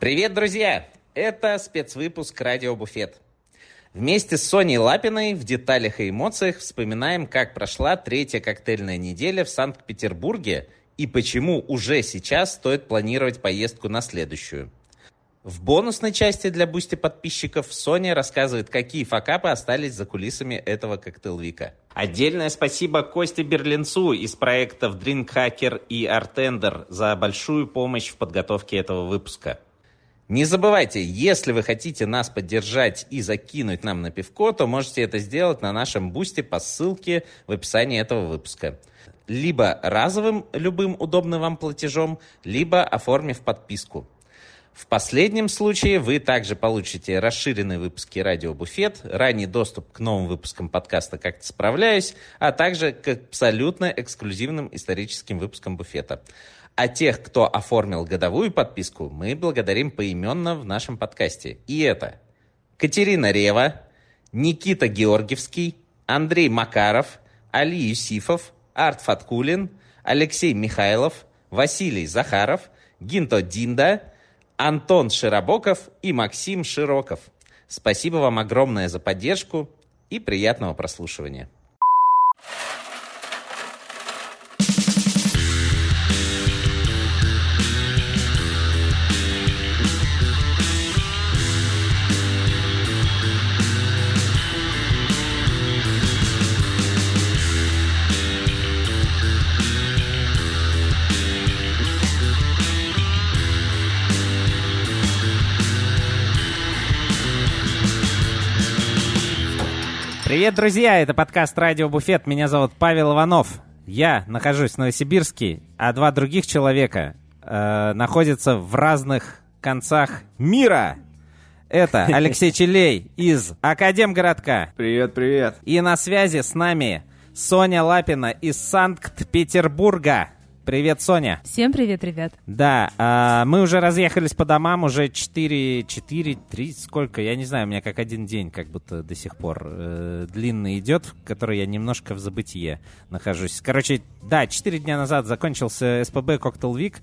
Привет, друзья! Это спецвыпуск «Радио Буфет». Вместе с Соней Лапиной в деталях и эмоциях вспоминаем, как прошла третья коктейльная неделя в Санкт-Петербурге и почему уже сейчас стоит планировать поездку на следующую. В бонусной части для Boosty подписчиков Соня рассказывает, какие факапы остались за кулисами этого Cocktail Week а. Отдельное спасибо Косте Берлинцу из проектов Drink Hacker и Artender за большую помощь в подготовке этого выпуска. Не забывайте, если вы хотите нас поддержать и закинуть нам на пивко, то можете это сделать на нашем бусте по ссылке в описании этого выпуска. Либо разовым любым удобным вам платежом, либо оформив подписку. В последнем случае вы также получите расширенные выпуски «Радио Буфет», ранний доступ к новым выпускам подкаста «Как-то справляюсь», а также к абсолютно эксклюзивным историческим выпускам «Буфета». А тех, кто оформил годовую подписку, мы благодарим поименно в нашем подкасте. И это Катерина Рева, Никита Георгиевский, Андрей Макаров, Али Юсифов, Арт Фаткулин, Алексей Михайлов, Василий Захаров, Гинто Динда, Антон Широбоков и Максим Широков. Спасибо вам огромное за поддержку и приятного прослушивания. Привет, друзья! Это подкаст «Радио Буфет». Меня зовут Павел Иванов. Я нахожусь в Новосибирске, а два других человека э, находятся в разных концах мира. Это Алексей Челей из Академгородка. Привет, привет. И на связи с нами Соня Лапина из Санкт-Петербурга. Привет, Соня. Всем привет, ребят. Да, а, мы уже разъехались по домам, уже 4, 4, 3, сколько, я не знаю, у меня как один день как будто до сих пор э, длинный идет, в который я немножко в забытие нахожусь. Короче, да, 4 дня назад закончился СПБ Cocktail Week,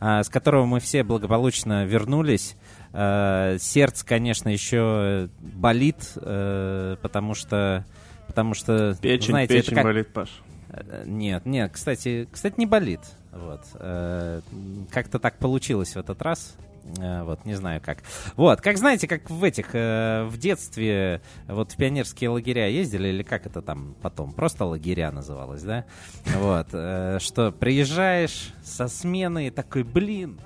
э, с которого мы все благополучно вернулись. Э, сердце, конечно, еще болит, э, потому что... Потому что, печень, знаете, печень это как... болит, Паш. Э, нет, нет, кстати, кстати, не болит. Вот. Э, как-то так получилось в этот раз. Э, вот, не знаю как. Вот, как знаете, как в этих, в детстве, вот в пионерские лагеря ездили, или как это там потом, просто лагеря называлось, да? Вот, что приезжаешь со смены и такой, блин,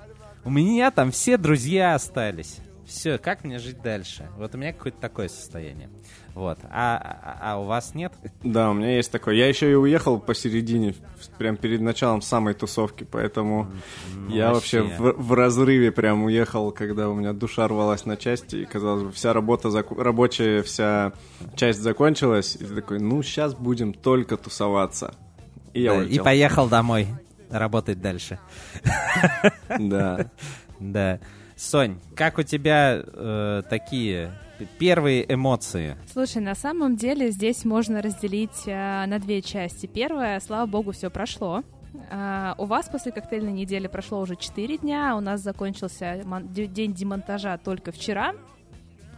у меня там все друзья остались. Все, как мне жить дальше? Вот у меня какое-то такое состояние. Вот. А, а, а у вас нет? Да, у меня есть такое. Я еще и уехал посередине, прям перед началом самой тусовки, поэтому ну, я вообще, вообще в, в разрыве прям уехал, когда у меня душа рвалась на части, и казалось бы, вся работа, зак... рабочая вся часть закончилась, и ты такой, ну, сейчас будем только тусоваться. И я да, улетел. И поехал домой работать дальше. Да. Да. Сонь, как у тебя э, такие первые эмоции? Слушай, на самом деле здесь можно разделить э, на две части. Первая, слава богу, все прошло. Uh, у вас после коктейльной недели прошло уже 4 дня, у нас закончился день демонтажа только вчера.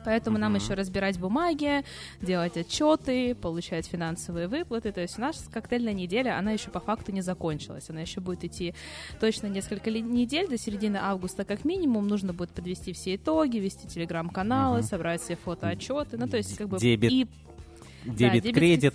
Поэтому mm-hmm. нам еще разбирать бумаги, делать отчеты, получать финансовые выплаты. То есть у нас коктейльная неделя, она еще по факту не закончилась. Она еще будет идти точно несколько недель, до середины августа как минимум. Нужно будет подвести все итоги, вести телеграм-каналы, mm-hmm. собрать все фотоотчеты. Ну, то есть как бы... Дебет. И... Дебет, да, кредит.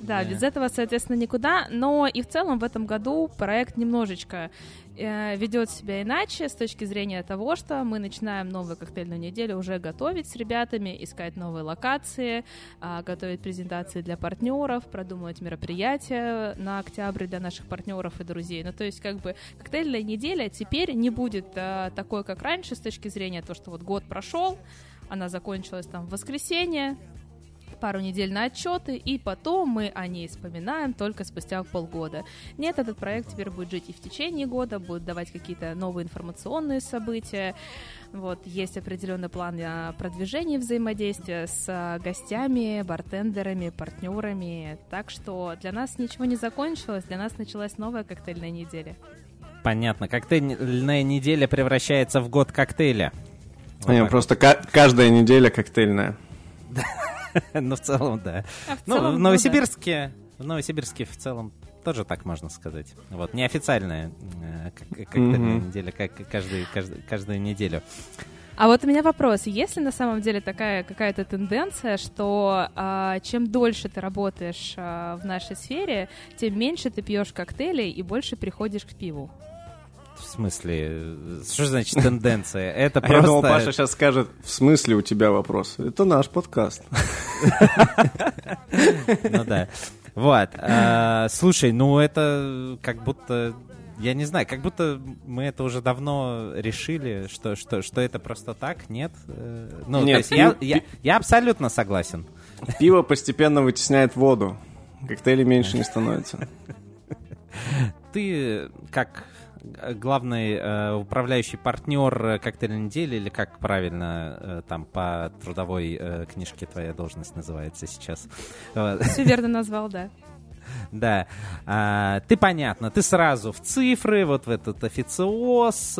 Да, без этого, соответственно, никуда. Но и в целом в этом году проект немножечко э, ведет себя иначе с точки зрения того, что мы начинаем новую коктейльную неделю уже готовить с ребятами, искать новые локации, э, готовить презентации для партнеров, продумывать мероприятия на октябрь для наших партнеров и друзей. Ну, то есть, как бы, коктейльная неделя теперь не будет э, такой, как раньше, с точки зрения того, что вот год прошел, она закончилась там в воскресенье, пару недель на отчеты, и потом мы о ней вспоминаем только спустя полгода. Нет, этот проект теперь будет жить и в течение года, будет давать какие-то новые информационные события. Вот, есть определенный план продвижения взаимодействия с гостями, бартендерами, партнерами. Так что для нас ничего не закончилось, для нас началась новая коктейльная неделя. Понятно. Коктейльная неделя превращается в год коктейля. Вот просто каждая неделя коктейльная. Ну, в целом, да. А ну, в Новосибирске, в Новосибирске в целом тоже так можно сказать. Вот, неофициальная э, коктейльная неделя, как каждый, каждую неделю. А вот у меня вопрос. Есть ли на самом деле такая какая-то тенденция, что а, чем дольше ты работаешь а, в нашей сфере, тем меньше ты пьешь коктейлей и больше приходишь к пиву? В смысле? Что значит тенденция? Это просто... Я думал, Паша сейчас скажет, в смысле у тебя вопрос? Это наш подкаст. Ну да. Вот. А, слушай, ну это как будто я не знаю, как будто мы это уже давно решили, что, что, что это просто так, нет? Э, ну, нет, то есть я, я, я абсолютно согласен. Пиво постепенно вытесняет воду. Коктейли меньше не становится. Ты как главный э, управляющий партнер коктейльной недели, или как правильно э, там по трудовой э, книжке твоя должность называется сейчас? Все верно назвал, да. Да. А, ты понятно, ты сразу в цифры, вот в этот официоз,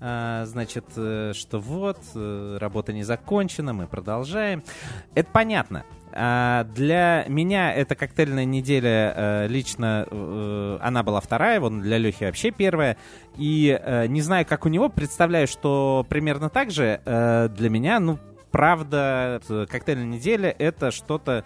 а, значит, э, что вот, э, работа не закончена, мы продолжаем. Это понятно. А для меня эта коктейльная неделя лично, она была вторая, вон для Лехи вообще первая. И не знаю, как у него, представляю, что примерно так же для меня, ну, правда, коктейльная неделя это что-то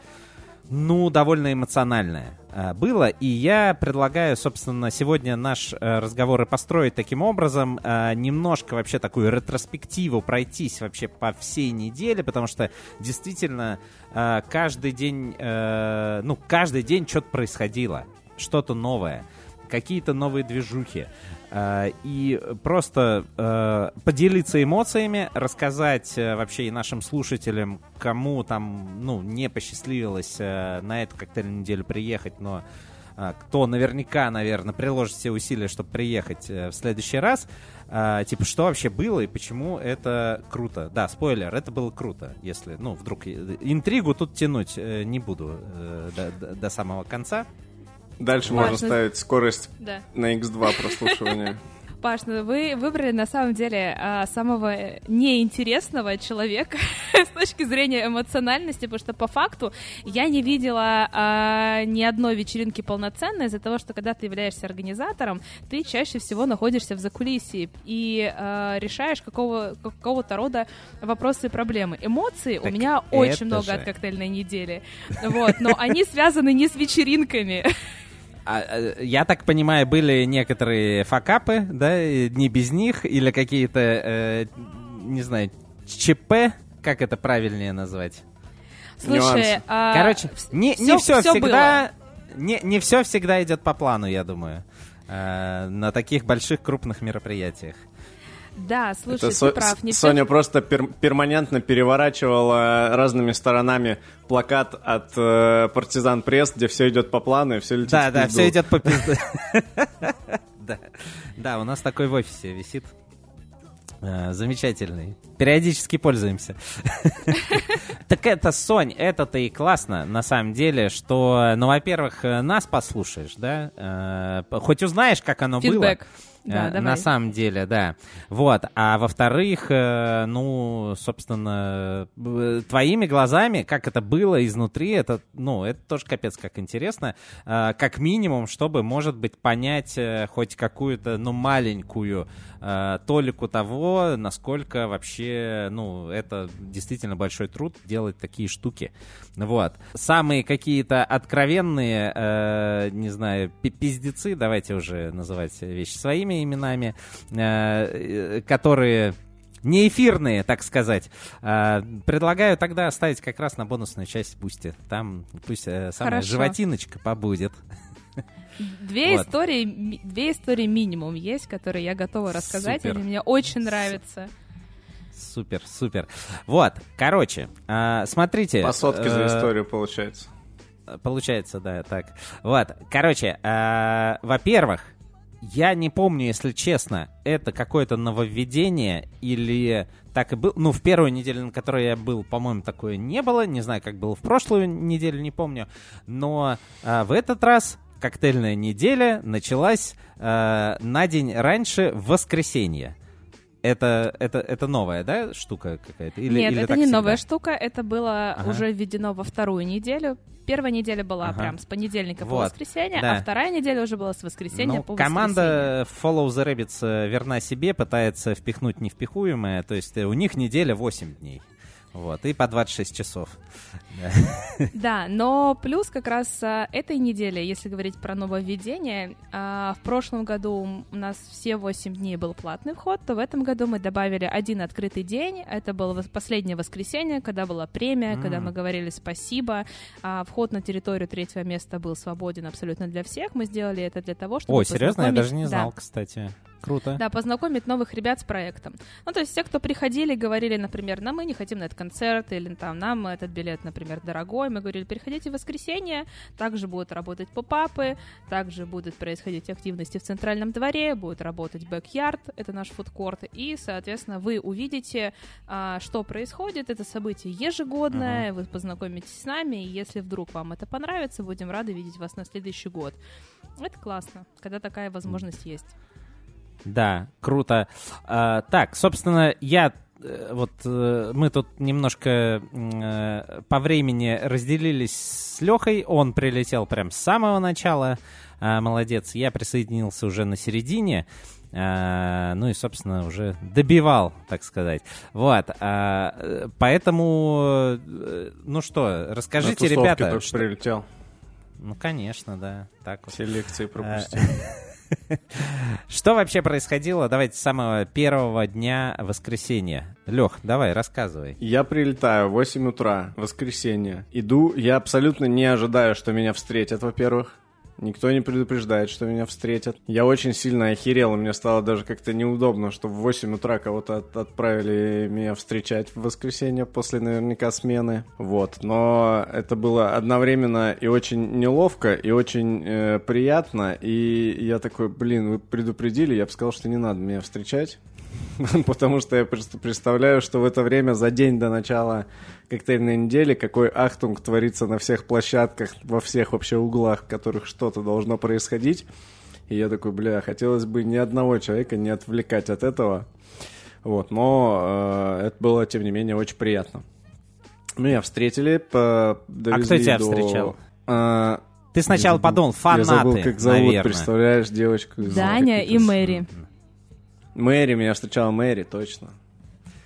ну, довольно эмоциональное э, было. И я предлагаю, собственно, сегодня наш э, разговор и построить таким образом, э, немножко вообще такую ретроспективу пройтись вообще по всей неделе, потому что действительно каждый день, ну, каждый день что-то происходило, что-то новое какие-то новые движухи. Э, и просто э, поделиться эмоциями, рассказать э, вообще и нашим слушателям, кому там, ну, не посчастливилось на эту коктейльную неделю приехать, но кто наверняка, наверное, приложит все усилия, чтобы приехать в следующий раз, типа, что вообще было и почему это круто. Да, спойлер, это было круто, если, ну, вдруг интригу тут тянуть не буду до, до, до самого конца. Дальше Важно. можно ставить скорость да. на x2 прослушивания. Паш, ну вы выбрали на самом деле а, самого неинтересного человека с точки зрения эмоциональности, потому что по факту я не видела а, ни одной вечеринки полноценной из-за того, что когда ты являешься организатором, ты чаще всего находишься в закулисье и а, решаешь какого, какого-то рода вопросы и проблемы. Эмоции так у меня очень много же. от коктейльной недели, вот, но они связаны не с вечеринками. А, а, я так понимаю, были некоторые факапы, да, не без них, или какие-то, э, не знаю, ЧП, как это правильнее назвать? Слушай, а... короче, не, все, не все, все всегда, было. не, не все всегда идет по плану, я думаю, э, на таких больших крупных мероприятиях. Да, слушай, Это ты Со- прав. Не Соня все... просто пер- перманентно переворачивала разными сторонами плакат от э, партизан пресс, где все идет по плану и все летит Да, да, все идет по пизду. Да, у нас такой в офисе висит. Э, замечательный. Периодически пользуемся. Так это, Сонь, это-то и классно, на самом деле, что, ну, во-первых, э, нас послушаешь, да? Э, хоть узнаешь, как оно было. Да, э, на самом деле, да. Вот. А во-вторых, э, ну, собственно, э, твоими глазами, как это было изнутри, это, ну, это тоже капец как интересно. Как минимум, чтобы, может быть, понять хоть какую-то, ну, маленькую толику того, насколько вообще, ну, это действительно большой труд делать такие штуки. Вот. Самые какие-то откровенные, не знаю, пиздецы, давайте уже называть вещи своими, другими именами, э, которые не эфирные, так сказать. Э, предлагаю тогда оставить как раз на бонусную часть Boosty. Там пусть э, самая Хорошо. жестиночка побудет. Две вот. истории, две истории минимум есть, которые я готова рассказать, супер. они мне очень нравятся. Супер, супер. Вот, короче, э, смотрите. По сотке э, за историю получается. Получается, да, так. Вот, короче, э, во-первых, я не помню, если честно, это какое-то нововведение или так и было. Ну, в первую неделю, на которой я был, по-моему, такое не было. Не знаю, как было в прошлую неделю, не помню. Но а, в этот раз коктейльная неделя началась э, на день раньше в воскресенье. Это, это, это новая, да, штука какая-то? Или, Нет, или это не всегда? новая штука, это было ага. уже введено во вторую неделю. Первая неделя была ага. прям с понедельника вот. по воскресенье, да. а вторая неделя уже была с воскресенья ну, по команда Follow the Rabbits э, верна себе, пытается впихнуть невпихуемое, то есть э, у них неделя 8 дней. Вот, и по 26 часов. Да, но плюс как раз а, этой неделе, если говорить про нововведение, а, в прошлом году у нас все 8 дней был платный вход, то в этом году мы добавили один открытый день, это было последнее воскресенье, когда была премия, когда мы говорили спасибо, а вход на территорию третьего места был свободен абсолютно для всех, мы сделали это для того, чтобы... Ой, серьезно? Я даже не знал, кстати. Круто. Да, познакомить новых ребят с проектом. Ну, то есть те, кто приходили, говорили, например, нам мы не хотим на этот концерт, или там нам этот билет, например, дорогой. Мы говорили, переходите в воскресенье, также будут работать поп-апы, также будут происходить активности в центральном дворе, будет работать бэк-ярд, это наш фудкорт, и, соответственно, вы увидите, а, что происходит. Это событие ежегодное, uh-huh. вы познакомитесь с нами, и если вдруг вам это понравится, будем рады видеть вас на следующий год. Это классно, когда такая возможность есть. Да, круто. А, так, собственно, я вот э, мы тут немножко э, по времени разделились с Лехой. Он прилетел прям с самого начала. А, молодец. Я присоединился уже на середине. А, ну и, собственно, уже добивал, так сказать. Вот. Поэтому, ну что, расскажите, ребята. Что... прилетел. Ну, конечно, да. Так вот. Все лекции пропустил. Что вообще происходило? Давайте с самого первого дня воскресенья. Лех, давай, рассказывай. Я прилетаю в 8 утра, воскресенье. Иду, я абсолютно не ожидаю, что меня встретят, во-первых. Никто не предупреждает, что меня встретят. Я очень сильно охерел, и мне стало даже как-то неудобно, что в 8 утра кого-то от отправили меня встречать в воскресенье после наверняка смены. Вот, но это было одновременно и очень неловко, и очень э, приятно, и я такой, блин, вы предупредили, я бы сказал, что не надо меня встречать. потому что я просто представляю, что в это время за день до начала коктейльной недели какой ахтунг творится на всех площадках, во всех вообще углах, в которых что-то должно происходить. И я такой, бля, хотелось бы ни одного человека не отвлекать от этого. Вот, но э, это было, тем не менее, очень приятно. Меня встретили, по, довезли А кто тебя до... встречал? Э, Ты сначала подумал, фанаты, Я забыл, как зовут, наверное. представляешь, девочку. Даня и Мэри. Мэри, меня встречала Мэри, точно.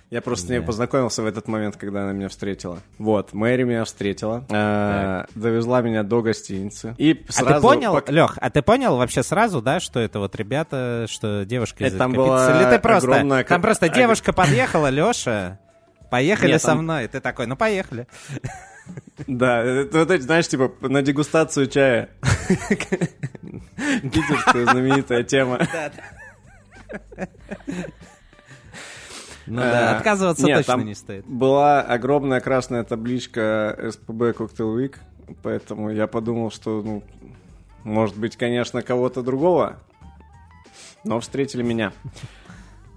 Я просто да. с ней познакомился в этот момент, когда она меня встретила. Вот, Мэри меня встретила, э, довезла меня до гостиницы. И сразу... А ты понял, пок... Лех, а ты понял вообще сразу, да, что это вот ребята, что девушка из там была Или ты просто, огромная... там просто девушка подъехала, Леша, поехали Нет, со там... мной, и ты такой, ну поехали. Да, это вот эти, знаешь, типа на дегустацию чая. Питерская знаменитая тема. Ну да, э, отказываться Нет, точно не стоит. Была огромная красная табличка СПБ Cocktail Week, поэтому я подумал, что, ну, может быть, конечно, кого-то другого, но встретили меня.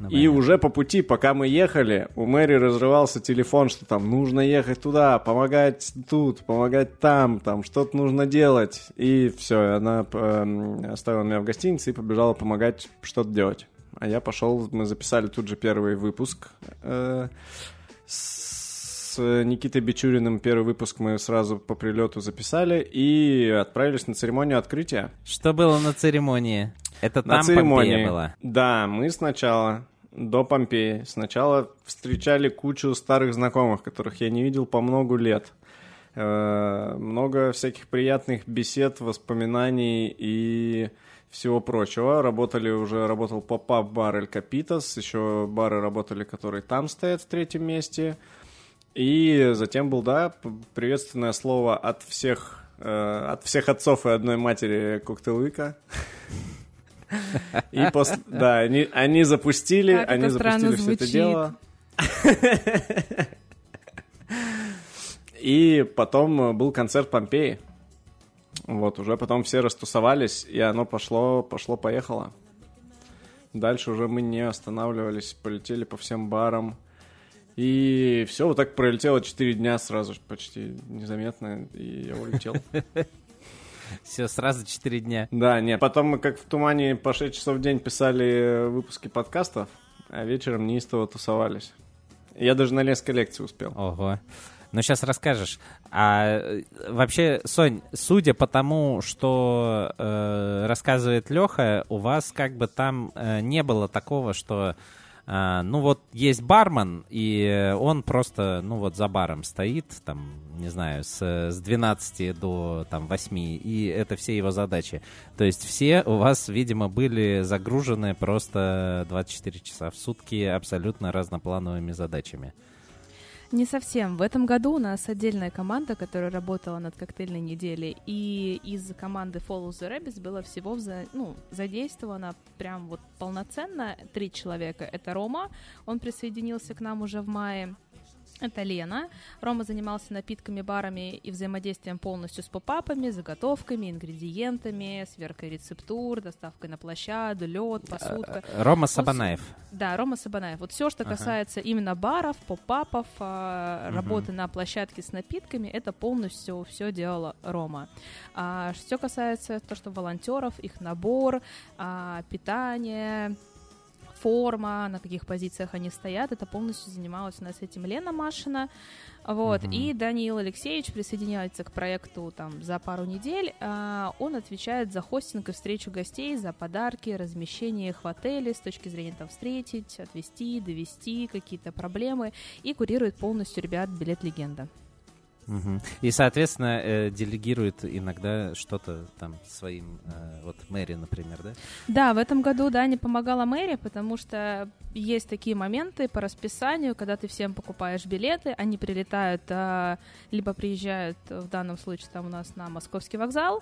Ну, и уже по пути, пока мы ехали, у Мэри разрывался телефон, что там нужно ехать туда, помогать тут, помогать там, там что-то нужно делать. И все, она э, оставила меня в гостинице и побежала помогать что-то делать. А я пошел, мы записали тут же первый выпуск. Э, с Никитой Бичуриным первый выпуск мы сразу по прилету записали и отправились на церемонию открытия. Что было на церемонии? Это на там церемонии, Помпея была? Да, мы сначала до Помпеи. Сначала встречали кучу старых знакомых, которых я не видел по много лет. Э, много всяких приятных бесед, воспоминаний и всего прочего. Работали уже, работал pop-up бар El Copitas, еще бары работали, которые там стоят в третьем месте. И затем был, да, приветственное слово от всех, э, от всех отцов и одной матери Cocktail Week а. И после, да, они, они запустили, как они запустили все это дело. И потом был концерт Помпеи. Вот, уже потом все растусовались, и оно пошло, пошло-поехало. Дальше уже мы не останавливались, полетели по всем барам. И все, вот так пролетело 4 дня сразу почти незаметно, и я улетел. Все, сразу 4 дня. Да, нет, потом мы как в тумане по 6 часов в день писали выпуски подкастов, а вечером неистово тусовались. Я даже на лес коллекции успел. Ого. Ну, сейчас расскажешь. А э, вообще, Сонь, судя по тому, что э, рассказывает Леха, у вас как бы там э, не было такого, что э, ну вот есть бармен, и он просто, ну вот за баром стоит, там, не знаю, с, с 12 до там 8, и это все его задачи. То есть все у вас, видимо, были загружены просто 24 часа в сутки абсолютно разноплановыми задачами. Не совсем. В этом году у нас отдельная команда, которая работала над коктейльной неделей, и из команды Follow the Rabbits было всего за, ну, задействовано прям вот полноценно три человека. Это Рома, он присоединился к нам уже в мае. Это Лена. Рома занимался напитками, барами и взаимодействием полностью с попапами, заготовками, ингредиентами, сверкой рецептур, доставкой на площадку, лед, посудка. Э, Рома Сабанаев. Да, Рома Сабанаев. Вот все, что касается именно баров, попапов, угу. работы на площадке с напитками, это полностью все делала Рома. А, все касается то, что волонтеров, их набор, а, питание, форма, на каких позициях они стоят. Это полностью занималась у нас этим Лена Машина. Вот. Uh-huh. И Даниил Алексеевич присоединяется к проекту там за пару недель. А, он отвечает за хостинг и встречу гостей, за подарки, размещение их в отеле с точки зрения там встретить, отвезти, довести какие-то проблемы и курирует полностью ребят билет легенда. Угу. И, соответственно, э, делегирует иногда что-то там своим, э, вот Мэри, например, да? Да, в этом году, да, не помогала Мэри, потому что есть такие моменты по расписанию, когда ты всем покупаешь билеты, они прилетают, э, либо приезжают, в данном случае там у нас на Московский вокзал,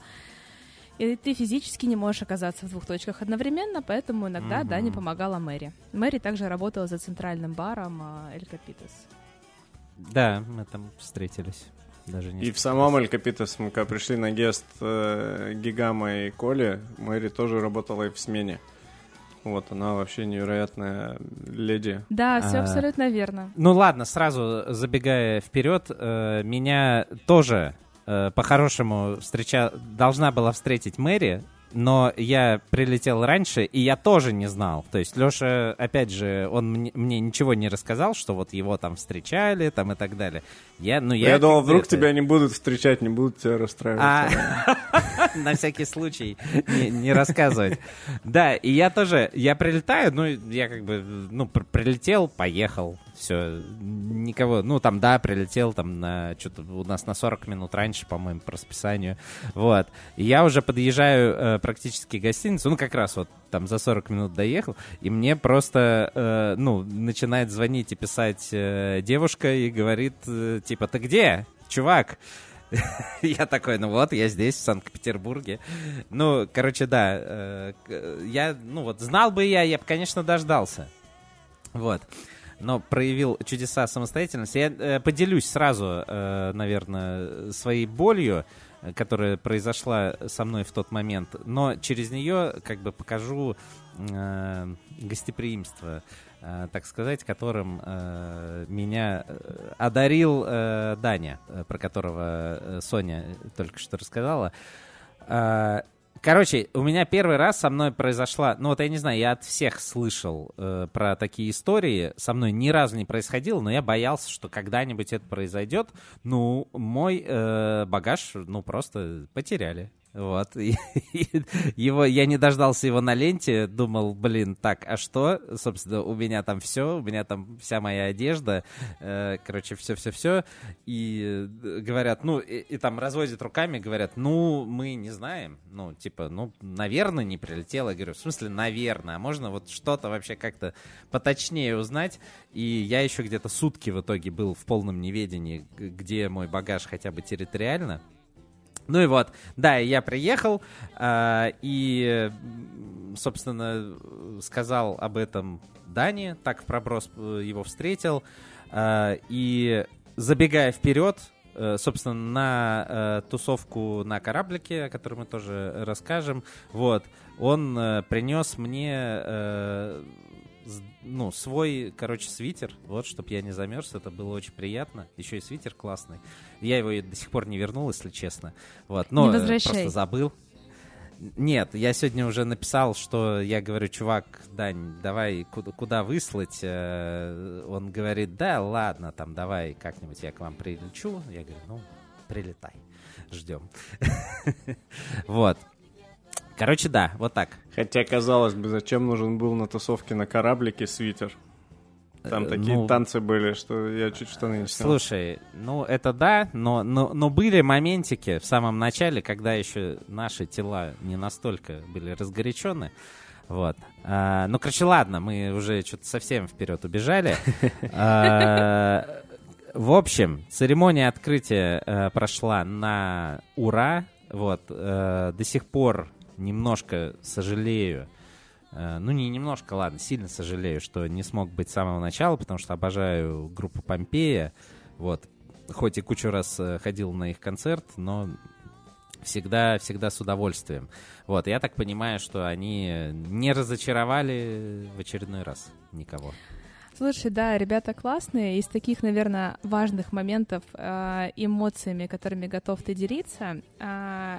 и ты физически не можешь оказаться в двух точках одновременно, поэтому иногда, угу. да, не помогала Мэри. Мэри также работала за центральным баром Эль Капитес. Да, мы там встретились. Даже и в самом Эль Капитас когда пришли на гест э, Гигама и Коли, Мэри тоже работала и в смене. Вот, она вообще невероятная леди. Да, все а, абсолютно верно. Ну ладно, сразу забегая вперед, э, меня тоже э, по-хорошему встреча должна была встретить Мэри, но я прилетел раньше, и я тоже не знал. То есть Леша, опять же, он мне, мне ничего не рассказал, что вот его там встречали, там и так далее. Я, ну, я, я думал, вдруг тебя не будут встречать, не будут тебя расстраивать. На всякий случай не рассказывать. Да, и я тоже, я прилетаю, ну, я как бы, ну, прилетел, поехал все, никого, ну, там, да, прилетел там на, что-то у нас на 40 минут раньше, по-моему, по расписанию, вот, и я уже подъезжаю э, практически к гостинице, ну, как раз вот там за 40 минут доехал, и мне просто, э, ну, начинает звонить и писать э, девушка и говорит, э, типа, ты где, чувак? Я такой, ну вот, я здесь, в Санкт-Петербурге. Ну, короче, да, э, я, ну вот, знал бы я, я бы, конечно, дождался. Вот но проявил чудеса самостоятельности. Я э, поделюсь сразу, э, наверное, своей болью, которая произошла со мной в тот момент, но через нее как бы покажу гостеприимство, так сказать, которым э, меня э, одарил э, Даня, э, про которого э, Соня только что рассказала. Э, Короче, у меня первый раз со мной произошла, ну вот я не знаю, я от всех слышал э, про такие истории, со мной ни разу не происходило, но я боялся, что когда-нибудь это произойдет. Ну, мой э, багаж, ну просто потеряли. Вот. И, и его, я не дождался его на ленте, думал, блин, так, а что? Собственно, у меня там все, у меня там вся моя одежда, э, короче, все-все-все. И э, говорят, ну, и, и там разводят руками, говорят, ну, мы не знаем. Ну, типа, ну, наверное, не прилетело. Я говорю, в смысле, наверное, а можно вот что-то вообще как-то поточнее узнать? И я еще где-то сутки в итоге был в полном неведении, где мой багаж хотя бы территориально. Ну и вот, да, я приехал э, и, собственно, сказал об этом Дане, так в проброс э, его встретил. Э, и забегая вперед, э, собственно, на э, тусовку на кораблике, о которой мы тоже расскажем, вот, он э, принес мне э, ну, свой, короче, свитер, вот, чтобы я не замерз, это было очень приятно. Еще и свитер классный. Я его до сих пор не вернул, если честно. Вот, но э, просто забыл. Нет, я сегодня уже написал, что я говорю, чувак, Дань, давай куда, куда выслать? Э, Он говорит, да, ладно, там, давай как-нибудь я к вам прилечу. Я говорю, ну, прилетай, ждем. Вот. Короче, да, вот так. Хотя, казалось бы, зачем нужен был на тусовке на кораблике свитер? Там Э, такие ну, танцы были, что я чуть штаны не снял. Слушай, ну это да, но, но, но были моментики в самом начале, когда еще наши тела не настолько были разгорячены. Вот. А, ну, короче, ладно, мы уже что-то совсем вперед убежали. А, в общем, церемония открытия э, прошла на ура. Вот. э, до сих пор немножко сожалею. э, ну, не немножко, ладно, сильно сожалею, что не смог быть с самого начала, потому что обожаю группу Помпея. Вот. Хоть и кучу раз э, ходил на их концерт, но всегда, всегда с удовольствием. Вот, я так понимаю, что они не разочаровали в очередной раз никого. Слушай, да, ребята классные. Из таких, наверное, важных моментов, э, эмоциями, которыми готов ты делиться, э,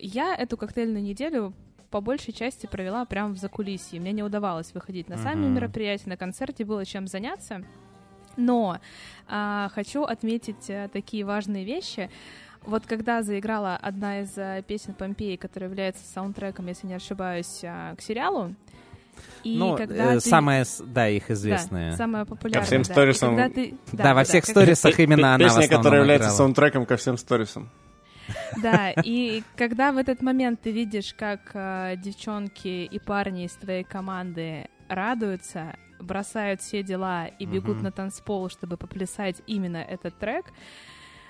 я эту коктейльную неделю по большей части провела прямо в закулисье. Мне не удавалось выходить на сами Мгм. мероприятия, на концерте было чем заняться. Но а, хочу отметить э, такие важные вещи. Вот когда заиграла одна из э, песен Помпеи, которая является саундтреком, если не ошибаюсь, а, к сериалу, и ну, когда э, ты- самая, да, их известная. да, самая популярная. всем да. Сторисам. когда ты- Да, во всех как- сторисах именно она Песня, которая является играла. саундтреком ко всем сторисам. Да, и когда в этот момент ты видишь, как э, девчонки и парни из твоей команды радуются, бросают все дела и бегут на танцпол, чтобы поплясать именно этот трек,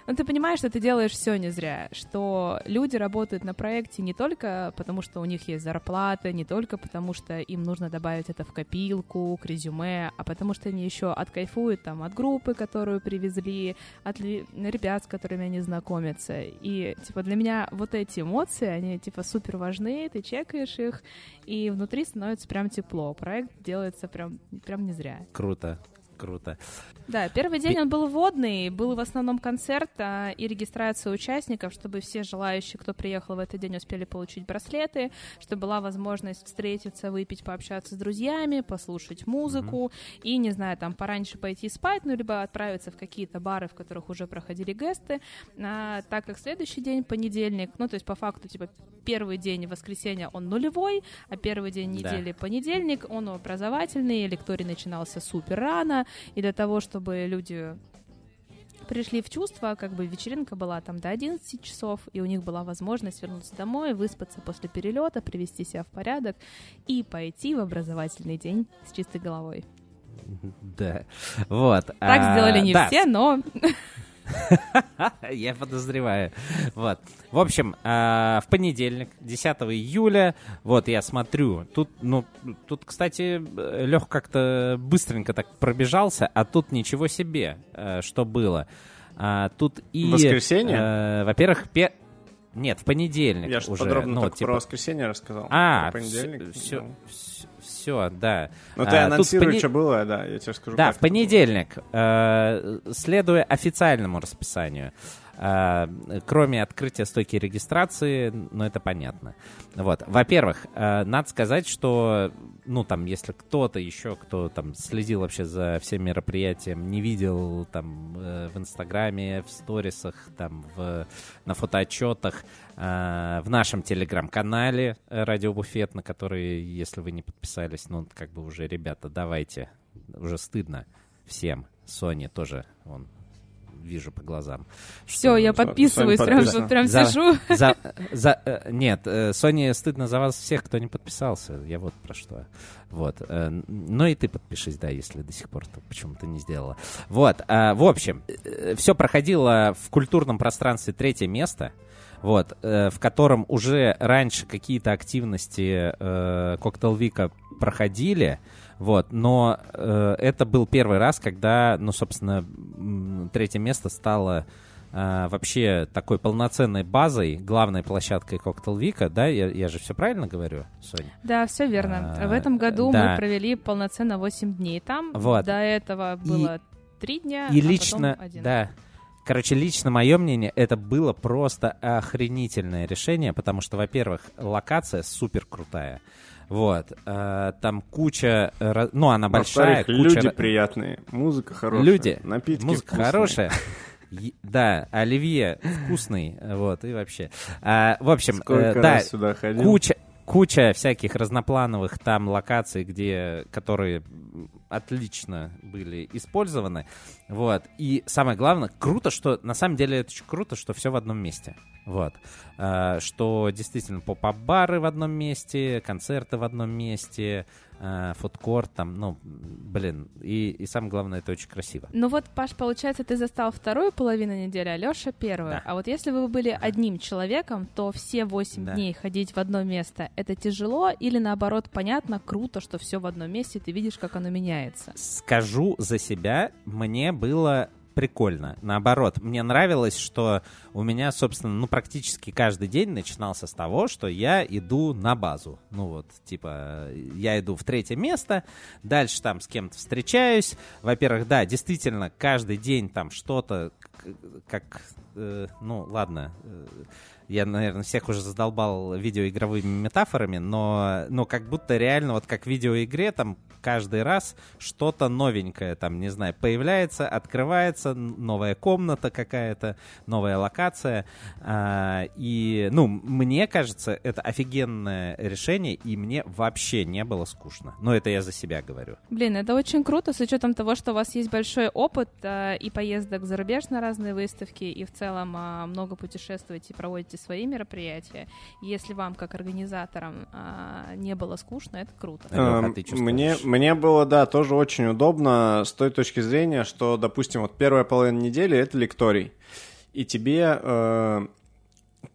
ну, ты понимаешь, что ты делаешь все не зря, что люди работают на проекте не только потому, что у них есть зарплата, не только потому, что им нужно добавить это в копилку, к резюме, а потому что они еще откайфуют там от группы, которую привезли, от ребят, с которыми они знакомятся. И, типа, для меня вот эти эмоции, они, типа, супер важны, ты чекаешь их, и внутри становится прям тепло. Проект делается прям, прям не зря. Круто, круто. Да, первый день он был вводный, был в основном концерт а, и регистрация участников, чтобы все желающие, кто приехал в этот день, успели получить браслеты, чтобы была возможность встретиться, выпить, пообщаться с друзьями, послушать музыку и, не знаю, там пораньше пойти спать, ну, либо отправиться в какие-то бары, в которых уже проходили гесты, А, так как следующий день, понедельник, ну, то есть по факту, типа, первый день воскресенья он нулевой, а первый день Да. недели понедельник, он образовательный, лекторий начинался супер рано, и для того, чтобы люди пришли в чувство, как бы вечеринка была там до 11 часов, и у них была возможность вернуться домой, выспаться после перелета, привести себя в порядок и пойти в образовательный день с чистой головой. Да. Вот. Так а, сделали не да, все, но Я подозреваю. Вот. В общем, а, в понедельник, 10 июля, вот я смотрю, тут, ну, тут, кстати, Лех как-то быстренько так пробежался, а тут ничего себе, э, что было. А, тут и... Воскресенье? э, Во-первых, пе... Нет, в понедельник Я же уже. подробно ну, типа- про воскресенье рассказал. А, все, ну. Все, да. Ну, А, ты тут анонсируй, поне- что было, да, я тебе скажу. Да, в понедельник, э, следуя официальному расписанию, э, кроме открытия стойки регистрации, ну это понятно. Вот, во-первых, э, надо сказать, что, ну там, если кто-то еще, кто там следил вообще за всем мероприятием, не видел там э, в Инстаграме, в сторисах, там в, на фотоотчетах, э, в нашем телеграм-канале э, Радио Буфет, на который, если вы не подписались, ну как бы уже, ребята, давайте, уже стыдно всем. Соне тоже, вон, вижу по глазам. все, я подписываюсь, Соня прям, подписана. прям За- сижу. За, за, э, нет, э, Соне стыдно за вас всех, кто не подписался. Я вот про что. Вот. э, Ну и ты подпишись, да, если до сих пор ты почему-то не сделала. Вот. э, В общем, все проходило в культурном пространстве третье место. Вот, э, в котором уже раньше какие-то активности э, Коктейл Вика проходили, вот, но э, это был первый раз, когда, ну, собственно, третье место стало а, вообще такой полноценной базой, главной площадкой Cocktail Week, да, я, я же все правильно говорю, Соня? Да, все верно. А, В этом году да. мы провели полноценно 8 дней там. Вот. До этого было 3 дня, И а лично, потом один. да. Короче, лично мое мнение, это было просто охренительное решение, потому что, во-первых, локация супер крутая. Вот. э, там куча... э, Ну, она большая. Куча люди приятные, музыка хорошая, Люди. напитки Музыка вкусные. хорошая. Да, оливье вкусный, вот, и вообще. А, в общем, Сколько э, да, раз сюда ходил. куча, куча всяких разноплановых там локаций, где, которые отлично были использованы. Вот. И самое главное, круто, что на самом деле это очень круто, что все в одном месте. Вот. А, что действительно поп-бары в одном месте, концерты в одном месте, а, фудкорт там, ну, блин. И, и самое главное, это очень красиво. Ну вот, Паш, получается, ты застал вторую половину недели, а Леша первую. Да. А вот если бы вы были одним человеком, то все 8 Да. дней ходить в одно место, это тяжело или наоборот понятно, круто, что все в одном месте, ты видишь, как оно меняется? Скажу за себя, мне было прикольно. Наоборот, мне нравилось, что у меня, собственно, ну, практически каждый день начинался с того, что я иду на базу. Ну вот, типа, я иду в третье место, дальше там с кем-то встречаюсь. Во-первых, да, действительно, каждый день там что-то, как, э, ну, ладно, э, я, наверное, всех уже задолбал видеоигровыми метафорами, но, но как будто реально вот как в видеоигре там каждый раз что-то новенькое там, не знаю, появляется, открывается, новая комната какая-то, новая локация. А, и, ну, мне кажется, это офигенное решение, и мне вообще не было скучно. Но это я за себя говорю. Блин, это очень круто, с учетом того, что у вас есть большой опыт э, и поездок за рубеж на разные выставки, и в целом а, много путешествуете и проводите свои мероприятия. Если вам, как организаторам, а, не было скучно, это круто. Эм, ты чё мне, мне было, да, тоже очень удобно с той точки зрения, что, допустим, вот первая половина недели — это лекторий. И тебе э,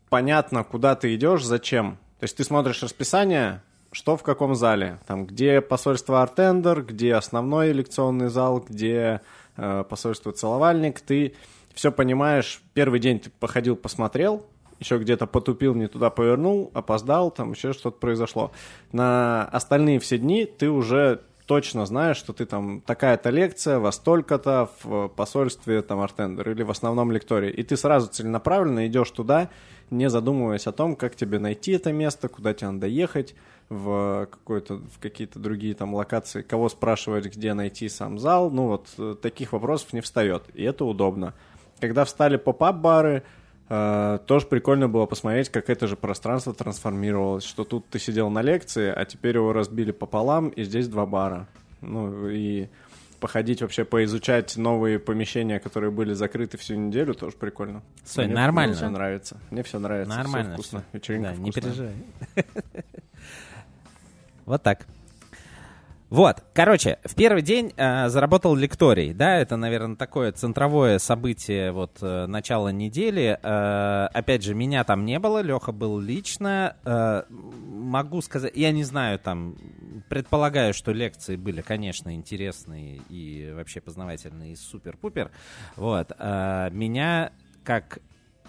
понятно, куда ты идешь, зачем. То есть ты смотришь расписание, что в каком зале. Там, где посольство Артендер, где основной лекционный зал, где э, посольство Целовальник. Ты все понимаешь. Первый день ты походил, посмотрел, еще где-то потупил, не туда повернул, опоздал, там еще что-то произошло. На остальные все дни ты уже точно знаешь, что ты там такая-то лекция во столько-то в посольстве там Артендер или в основном лектории. И ты сразу целенаправленно идешь туда, не задумываясь о том, как тебе найти это место, куда тебе надо ехать, в, какой-то, в какие-то другие там локации, кого спрашивать, где найти сам зал. Ну вот э, таких вопросов не встает, и это удобно. Когда встали поп-ап-бары, э, тоже прикольно было посмотреть, как это же пространство трансформировалось, что тут ты сидел на лекции, а теперь его разбили пополам, и здесь два бара. Ну и походить вообще, поизучать новые помещения, которые были закрыты всю неделю, тоже прикольно. Сонь, Мне нормально. все нравится. Мне все нравится. Нормально. вкусно. всё. Вечеринка Да, не вкусная. переживай. Вот так. Вот, короче, в первый день э, заработал лекторий, да, это, наверное, такое центровое событие вот э, начала недели. Э, опять же, меня там не было, Леха был лично. Э, могу сказать, я не знаю, там, предполагаю, что лекции были, конечно, интересные и вообще познавательные и супер-пупер. Вот, э, меня как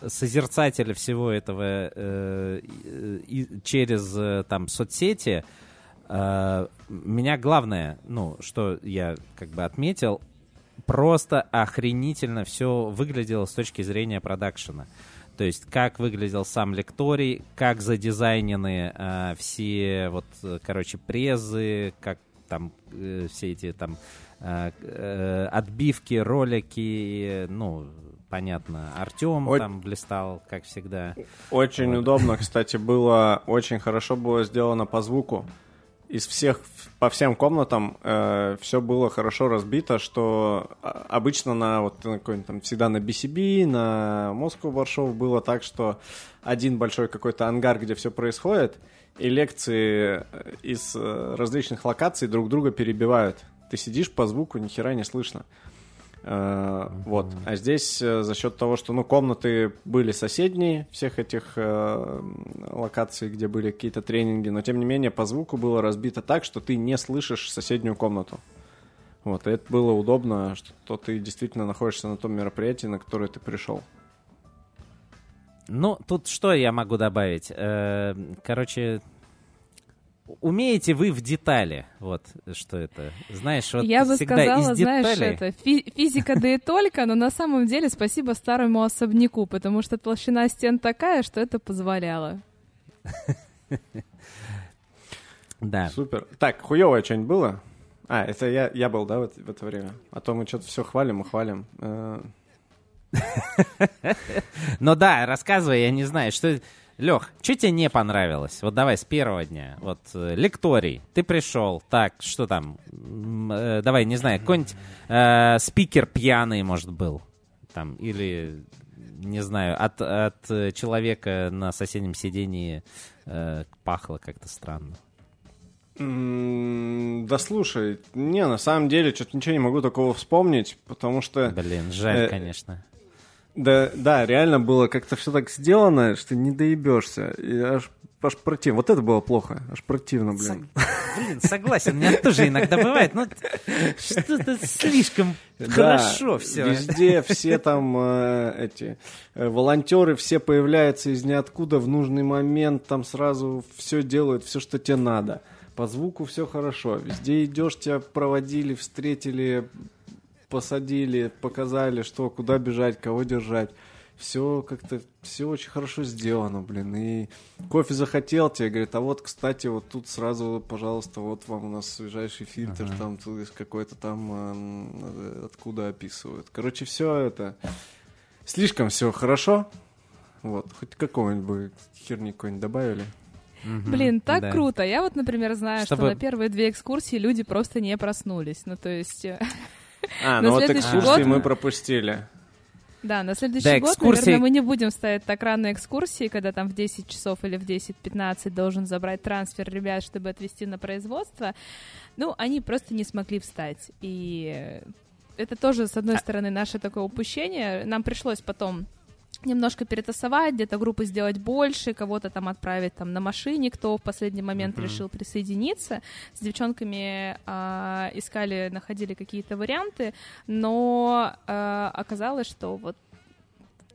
созерцателя всего этого э, и- через э, там соцсети меня главное, ну, что я как бы отметил, просто охренительно все выглядело с точки зрения продакшена. То есть, как выглядел сам лекторий, как задизайнены э, все, вот, э, короче, презы, как там э, все эти там э, э, отбивки, ролики, ну, понятно, Артем Ой. там блистал, как всегда. Очень Вот. удобно, кстати, было, очень хорошо было сделано по звуку. Из всех, по всем комнатам все было хорошо разбито, что а, обычно на вот на какой-нибудь там всегда на BCB, на Москву Варшаву было так, что один большой какой-то ангар, где все происходит, и лекции э, из э, различных локаций друг друга перебивают. Ты сидишь по звуку, ни хера не слышно. Э, Вот. А здесь э, за счет того, что ну, комнаты были соседние всех этих э, локаций, где были какие-то тренинги, но тем не менее по звуку было разбито так, что ты не слышишь соседнюю комнату. Вот, и это было удобно, что ты действительно находишься на том мероприятии, на которое ты пришел. Ну, тут что я могу добавить? Короче, умеете вы в детали? Вот что это. Знаешь, вот Я бы всегда сказала, из знаешь, деталей... это фи- физика да и только, но на самом деле спасибо старому особняку, потому что толщина стен такая, что это позволяло. Да. Супер. Так, хуевое что-нибудь было? А, это я, я был, да, в, это- в это время? А то мы что-то все хвалим и хвалим. Э, Ну да, рассказывай, я не знаю, что... Лех, что тебе не понравилось? Вот давай с первого дня. Вот э, лекторий, ты пришел, так, что там? Э, давай, не знаю, какой-нибудь э, спикер пьяный, может, был. Там, или, не знаю, от, от э, человека на соседнем сидении э, пахло как-то странно. Да слушай, не, на самом деле, что-то ничего не могу такого вспомнить, потому что... Блин, жаль, Э, конечно. Да, да, реально было как-то все так сделано, что не доебешься. И аж, аж противно. Вот это было плохо. Аж противно, блин. Блин, согласен, у меня тоже иногда бывает, но что-то слишком хорошо все. Везде все там э, эти э, волонтеры все появляются из ниоткуда в нужный момент, там сразу все делают, все, что тебе надо. По звуку все хорошо. Везде идешь, тебя проводили, встретили, посадили, показали, что, куда бежать, кого держать. Все как-то, все очень хорошо сделано, блин. И кофе захотел тебе, говорит, а вот, кстати, вот тут сразу, пожалуйста, вот вам у нас свежайший фильтр, там тут какой-то там, э, откуда описывают. Короче, все это слишком все хорошо. Вот, хоть какого-нибудь херни какой-нибудь добавили. Блин, так да. круто. Я вот, например, знаю, Чтобы- что на первые две экскурсии люди просто не проснулись. Ну, то есть, э, А, ну вот экскурсии мы пропустили. да, на следующий Да, год, экскурсии- наверное, мы не будем ставить так рано экскурсии, когда там в 10 часов или в 10-15 должен забрать трансфер ребят, чтобы отвезти на производство. Ну, они просто не смогли встать. И это тоже, с А одной стороны, наше такое упущение. Нам пришлось потом немножко перетасовать, где-то группы сделать больше, кого-то там отправить там на машине, кто в последний момент решил присоединиться. С девчонками а, искали, находили какие-то варианты, но а, оказалось, что вот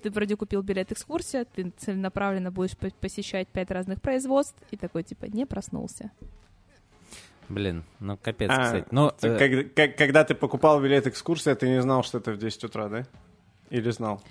ты вроде купил билет экскурсия, ты целенаправленно будешь по- посещать пять разных производств, и такой типа не проснулся. Блин, ну капец, А, кстати. Ну, ты- э, как- как- когда ты покупал билет экскурсии, ты не знал, что это в 10 утра, да? Или знал?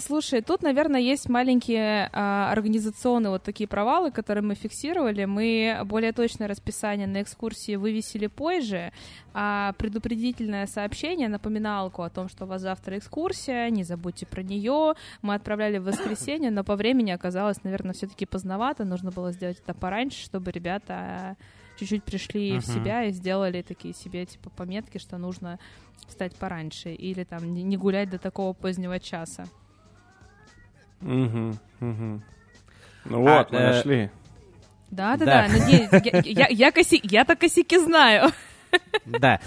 Слушай, тут, наверное, есть маленькие а, организационные вот такие провалы, которые мы фиксировали. Мы более точное расписание на экскурсии вывесили позже, а предупредительное сообщение, напоминалку о том, что у вас завтра экскурсия, не забудьте про нее. Мы отправляли в воскресенье, но по времени оказалось, наверное, все-таки поздновато. Нужно было сделать это пораньше, чтобы ребята чуть-чуть пришли в Мгм. себя и сделали такие себе типа пометки, что нужно встать пораньше или там не гулять до такого позднего часа. Угу, угу. Ну А, вот, мы э, нашли. Да, да, Да. да. надеюсь, я, я, я, коси- я-то косяки знаю. Да.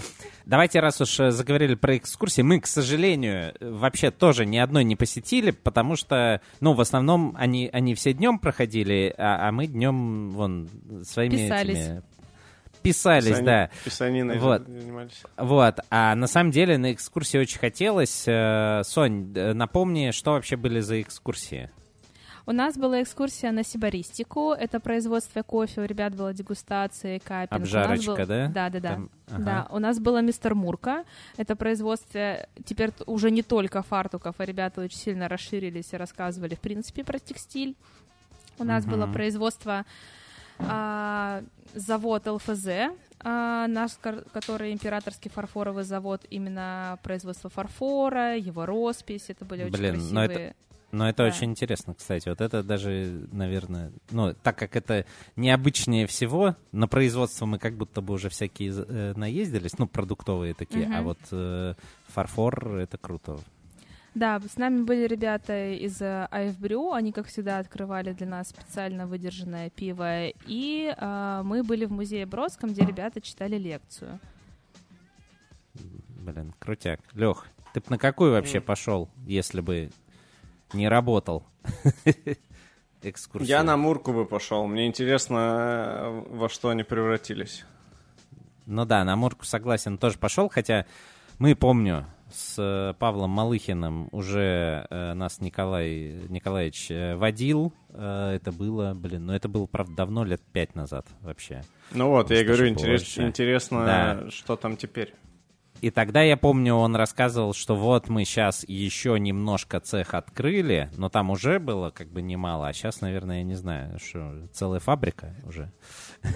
Давайте, раз уж э, заговорили про экскурсии, мы, к сожалению, вообще тоже ни одной не посетили, потому что, ну, в основном они, они все днем проходили, а, а мы днем, вон, своими Писались. этими... Писались, Писани- да. Писаниной Вот. занимались. Вот. А на самом деле на экскурсии очень хотелось. Э, Сонь, напомни, что вообще были за экскурсии? У нас была экскурсия на сибаристику. Это производство кофе. У ребят была дегустация, капинг. Обжарочка, был- да? Да, да, да. Там- ага. Да, у нас было мистер Мурка. Это производство теперь уже не только фартуков, а ребята очень сильно расширились и рассказывали, в принципе, про текстиль. У нас было Мгм. производство завод ЛФЗ, а, наш, который императорский фарфоровый завод, именно производство фарфора, его роспись, это были очень Блин, но красивые. это- Но это Да. очень интересно, кстати. Вот это даже, наверное, ну, так как это необычнее всего, на производство мы как будто бы уже всякие э, наездились, ну, продуктовые такие, а Мгм. вот э, фарфор — это круто. Да, с нами были ребята из э, AF Brew, они, как всегда, открывали для нас специально выдержанное пиво, и а, мы были в музее Бродском, где ребята читали лекцию. Блин, крутяк. Лех, ты б на какую вообще пошел, если бы не работал? Экскурсия. Я на Мурку бы пошел. Мне интересно, э, во что они превратились. Ну да, на Мурку согласен, тоже пошел, хотя мы, помню, с э, Павлом Малыхиным уже э, нас Николай Николаевич э, водил. Э, это было, блин, ну это было, правда, давно, лет пять назад вообще. Ну вот, я говорю, интерес- интересно, Да. что там теперь. И тогда я помню, он рассказывал, что вот мы сейчас еще немножко цех открыли, но там уже было как бы немало, а сейчас, наверное, я не знаю, что целая фабрика уже.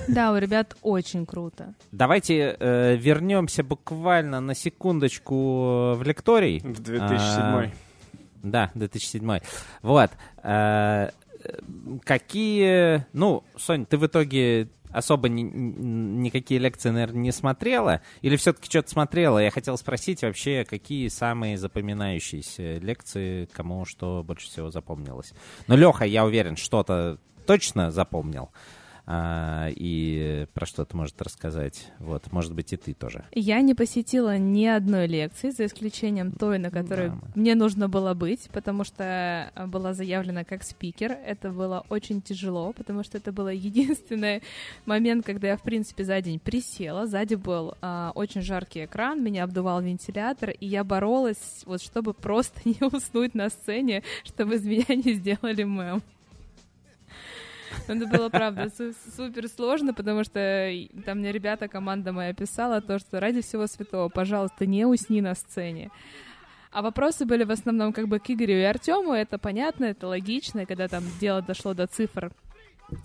Да, у ребят очень круто. Давайте э, вернемся буквально на секундочку в лекторий. В 2007 А, Да, 2007. Вот. Э, э, Какие... Ну, Сонь, ты в итоге особо ни- ни- никакие лекции, наверное, не смотрела? Или все-таки что-то смотрела? Я хотел спросить вообще, какие самые запоминающиеся лекции, кому что больше всего запомнилось. Но Леха, я уверен, что-то точно запомнил. А, и про что-то может рассказать. Вот, может быть, и ты тоже. Я не посетила ни одной лекции, за исключением той, на которой Да. мне нужно было быть, потому что э, была заявлена как спикер. Это было очень тяжело, потому что это был единственный момент, когда я, в принципе, за день присела. Сзади был а, очень жаркий экран, меня обдувал вентилятор, и я боролась, вот, чтобы просто не уснуть на сцене, чтобы из меня не сделали мем. Это было, правда, су- супер сложно, потому что там мне ребята, команда моя писала то, что ради всего святого, пожалуйста, не усни на сцене. А вопросы были в основном как бы к Игорю и Артему, это понятно, это логично, и когда там дело дошло до цифр,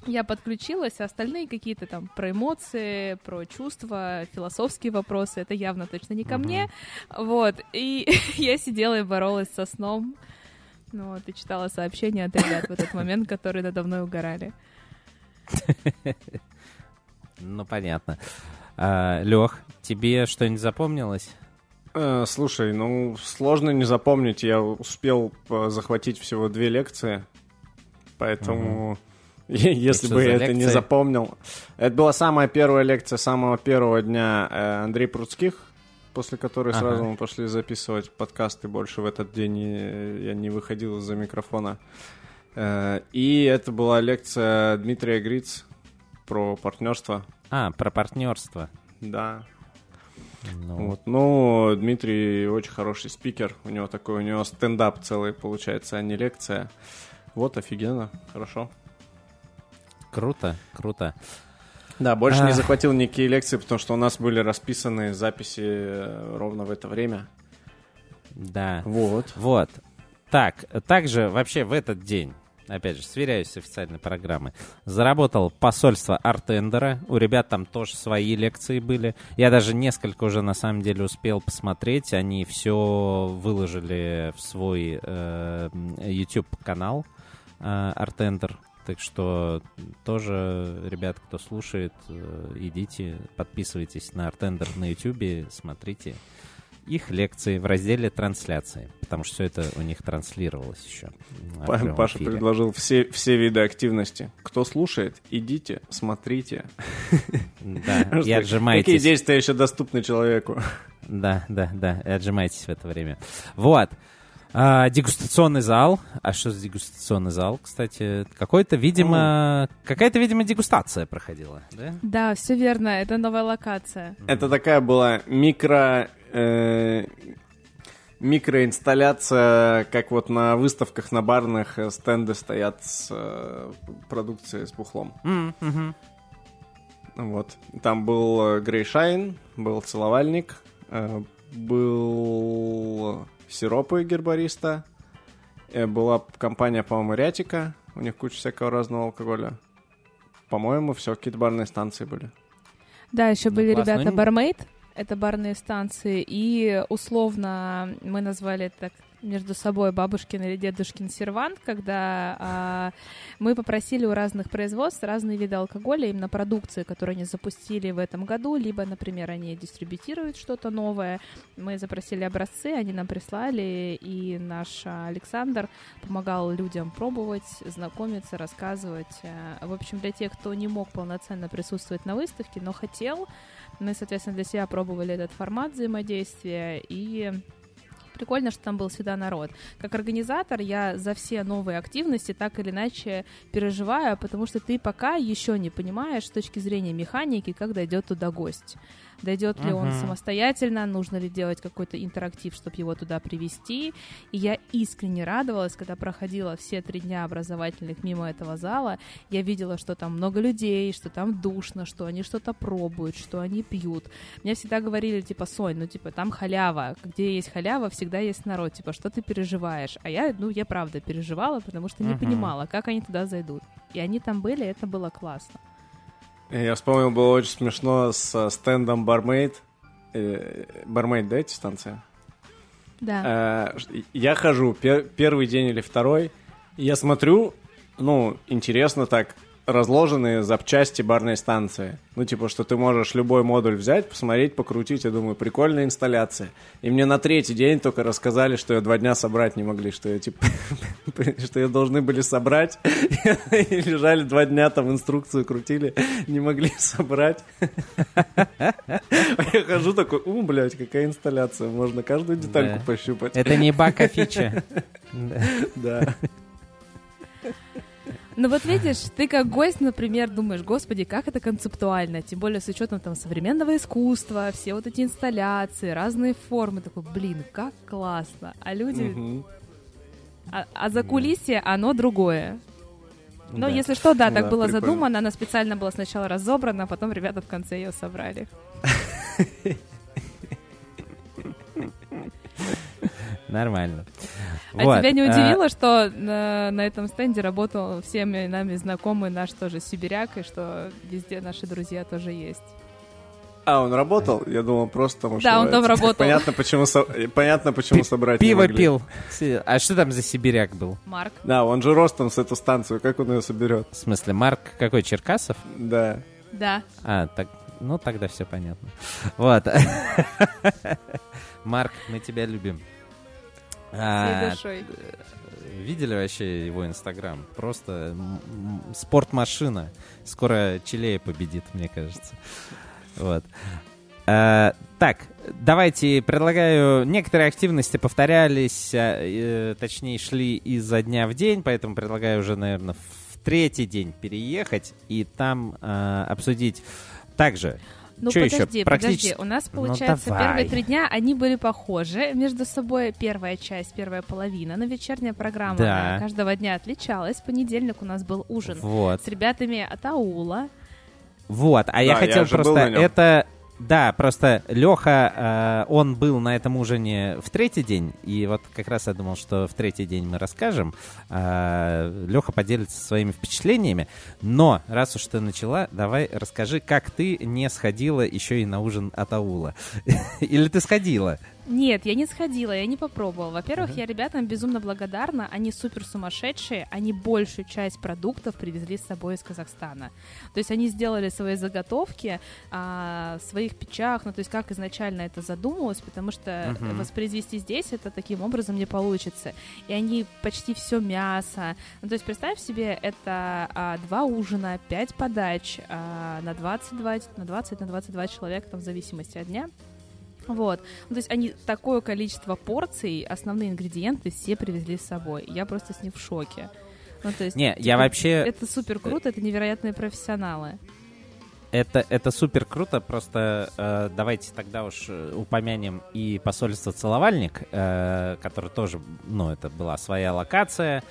я подключилась, а остальные какие-то там про эмоции, про чувства, философские вопросы, это явно точно не ко мне. Вот, и я сидела и боролась со сном, ну вот, и читала сообщения от ребят в этот момент, которые надо мной угорали. Ну, понятно. Лех, тебе что-нибудь запомнилось? Э, слушай, ну сложно не запомнить. Я успел э, захватить всего две лекции, поэтому если бы я это не запомнил, это была самая первая лекция самого первого дня э, Андрей Пруцких, после которой Ага. сразу мы пошли записывать подкасты. Больше в этот день я не выходил из-за микрофона. Э, И это была лекция Дмитрия Гриц про партнерство. А, про партнерство. Да, Ну, вот. Ну, Дмитрий очень хороший спикер. У него такой, у него стендап целый получается, а не лекция. Вот, офигенно, хорошо. Круто, круто. Да, больше не Ах. захватил никакие лекции, потому что у нас были расписаны записи э, ровно в это время. Да. Вот. Вот. Так, также вообще в этот день, опять же, сверяюсь с официальной программой, заработал посольство Артендера. У ребят там тоже свои лекции были. Я даже несколько уже на самом деле успел посмотреть. Они все выложили в свой э, YouTube-канал э, Артендер. Так что тоже, ребят, кто слушает, э, идите, подписывайтесь на Артендер на YouTube, смотрите их лекции в разделе трансляции, потому что все это у них транслировалось еще. Паша эфире. предложил все, все виды активности. Кто слушает, идите, смотрите. Да, и Какие отжимайтесь. действия еще доступны человеку? Да, да, да, и отжимайтесь в это время. Вот. А, дегустационный зал. А что за дегустационный зал, кстати? Какой-то, видимо, какая-то, видимо, дегустация проходила, да? Да, все верно, это новая локация. Это такая была микро... э, микроинсталляция, как вот на выставках, на барных э, стенды стоят с э, продукцией с бухлом. М, мгм. Вот. Там был э, Грей Шайн, был целовальник, э, был сиропы гербариста, э, была компания, по-моему, Рятика, у них куча всякого разного алкоголя. По-моему, все, какие-то барные станции были. Да, еще Ну, были классно. ребята Бармейд, это барные станции, и условно мы назвали это так между собой бабушкин или дедушкин сервант, когда а, мы попросили у разных производств разные виды алкоголя именно продукции, которую они запустили в этом году, либо, например, они дистрибьютируют что-то новое. Мы запросили образцы, они нам прислали, и наш Александр помогал людям пробовать, знакомиться, рассказывать. Э, В общем, для тех, кто не мог полноценно присутствовать на выставке, но хотел, мы, соответственно, для себя пробовали этот формат взаимодействия и прикольно, что там был всегда народ. Как организатор я за все новые активности так или иначе переживаю, потому что ты пока еще не понимаешь с точки зрения механики, как дойдет туда гость. Дойдет ли он самостоятельно, нужно ли делать какой-то интерактив, чтобы его туда привести. И я искренне радовалась, когда проходила все три дня образовательных мимо этого зала. Я видела, что там много людей, что там душно, что они что-то пробуют, что они пьют. Мне всегда говорили, типа, Сонь, ну, типа, там халява. Где есть халява, всегда есть народ. Типа, что ты переживаешь? А я, ну, я правда переживала, потому что не uh-huh. понимала, как они туда зайдут. И они там были, это было классно. Я вспомнил, было очень смешно с стендом Бармейд. Бармейд, да, эти станции? Да. Э, я хожу пер первый день или второй, я смотрю, ну, интересно так, разложенные запчасти барной станции. Ну, типа, что ты можешь любой модуль взять, посмотреть, покрутить. Я думаю, прикольная инсталляция. И мне на третий день только рассказали, что я два дня собрать не могли, что я, типа, что я должны были собрать. И лежали два дня, там инструкцию крутили, не могли собрать. Я хожу такой, у, блядь, какая инсталляция. Можно каждую детальку пощупать. Это не бака фича. Да. Ну вот видишь, ты как гость, например, думаешь, господи, как это концептуально, тем более с учетом там современного искусства, все вот эти инсталляции, разные формы, такой, блин, как классно. А люди... Угу. А, а за кулисье оно другое. Но да. если что, да, так да, было прикольно. задумано, она специально была сначала разобрана, а потом ребята в конце ее собрали. Нормально. А вот. тебя не а удивило, а... что на, на этом стенде работал всеми нами знакомый наш тоже сибиряк, и что везде наши друзья тоже есть? А, он работал? Я думал, просто потому Да, он там работал. Понятно, почему, со... Понятно, почему собрать Пиво пил. А что там за сибиряк был? Марк. Да, он же ростом с эту станцию. Как он ее соберет? В смысле, Марк какой, Черкасов? Да. Да. А, так, ну тогда все понятно. Вот. Марк, мы тебя любим. А, видели вообще его инстаграм? Просто спортмашина. Скоро Чилея победит, мне кажется. Вот. А, так, давайте предлагаю. Некоторые активности повторялись, а, э, точнее шли изо дня в день, поэтому предлагаю уже, наверное, в третий день переехать и там э, обсудить также ну Что подожди, еще? подожди. У нас, ну, получается, ну, первые три дня они были похожи между собой. Первая часть, первая половина, но вечерняя программа да. каждого дня отличалась. В понедельник у нас был ужин вот. с ребятами от аула. Вот, а да, я хотел я просто это да, просто Леха, э, он был на этом ужине в третий день, и вот как раз я думал, что в третий день мы расскажем. Э, Леха поделится своими впечатлениями, но раз уж ты начала, давай расскажи, как ты не сходила еще и на ужин от аула. Или ты сходила? Нет, я не сходила, я не попробовала. Во-первых, uh-huh. я ребятам безумно благодарна. Они супер сумасшедшие. Они большую часть продуктов привезли с собой из Казахстана. То есть они сделали свои заготовки а, в своих печах. Ну, то есть как изначально это задумывалось, потому что uh-huh. воспроизвести здесь это таким образом не получится. И они почти все мясо. Ну, то есть представь себе, это а, два ужина, пять подач а, на 22, на 20, на 22 человека, там, в зависимости от дня. Вот. Ну, то есть они такое количество порций, основные ингредиенты все привезли с собой. Я просто с них в шоке. Ну, то есть, Не, типа, я вообще... Это супер круто, это невероятные профессионалы. Это, это супер круто, просто э, давайте тогда уж э, упомянем и посольство «Целовальник», э, который тоже, ну, это была своя локация,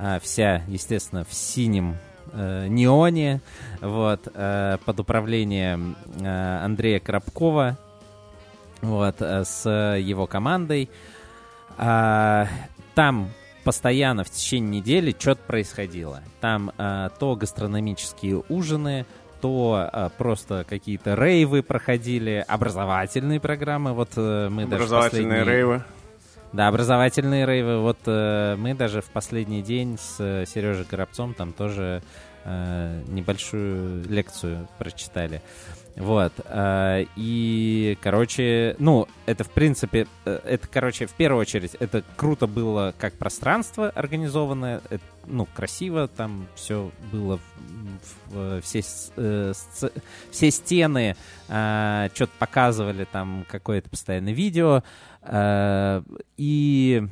э, вся, естественно, в синем э, неоне, вот, э, под управлением э, Андрея Коробкова, вот, э, с его командой. А, там постоянно в течение недели что-то происходило. Там а, то гастрономические ужины, то а, просто какие-то рейвы проходили, образовательные программы. Вот э, мы даже образовательные рейвы. Да, образовательные рейвы. Вот э, мы даже в последний день с Сережей Коробцом там тоже э, небольшую лекцию прочитали. Вот. э, И, короче, ну, это, в принципе, э, это, короче, в первую очередь, это круто было как пространство организованное, это, ну, красиво, там все было, все, э, все стены что-то показывали, там какое-то постоянное видео, э, и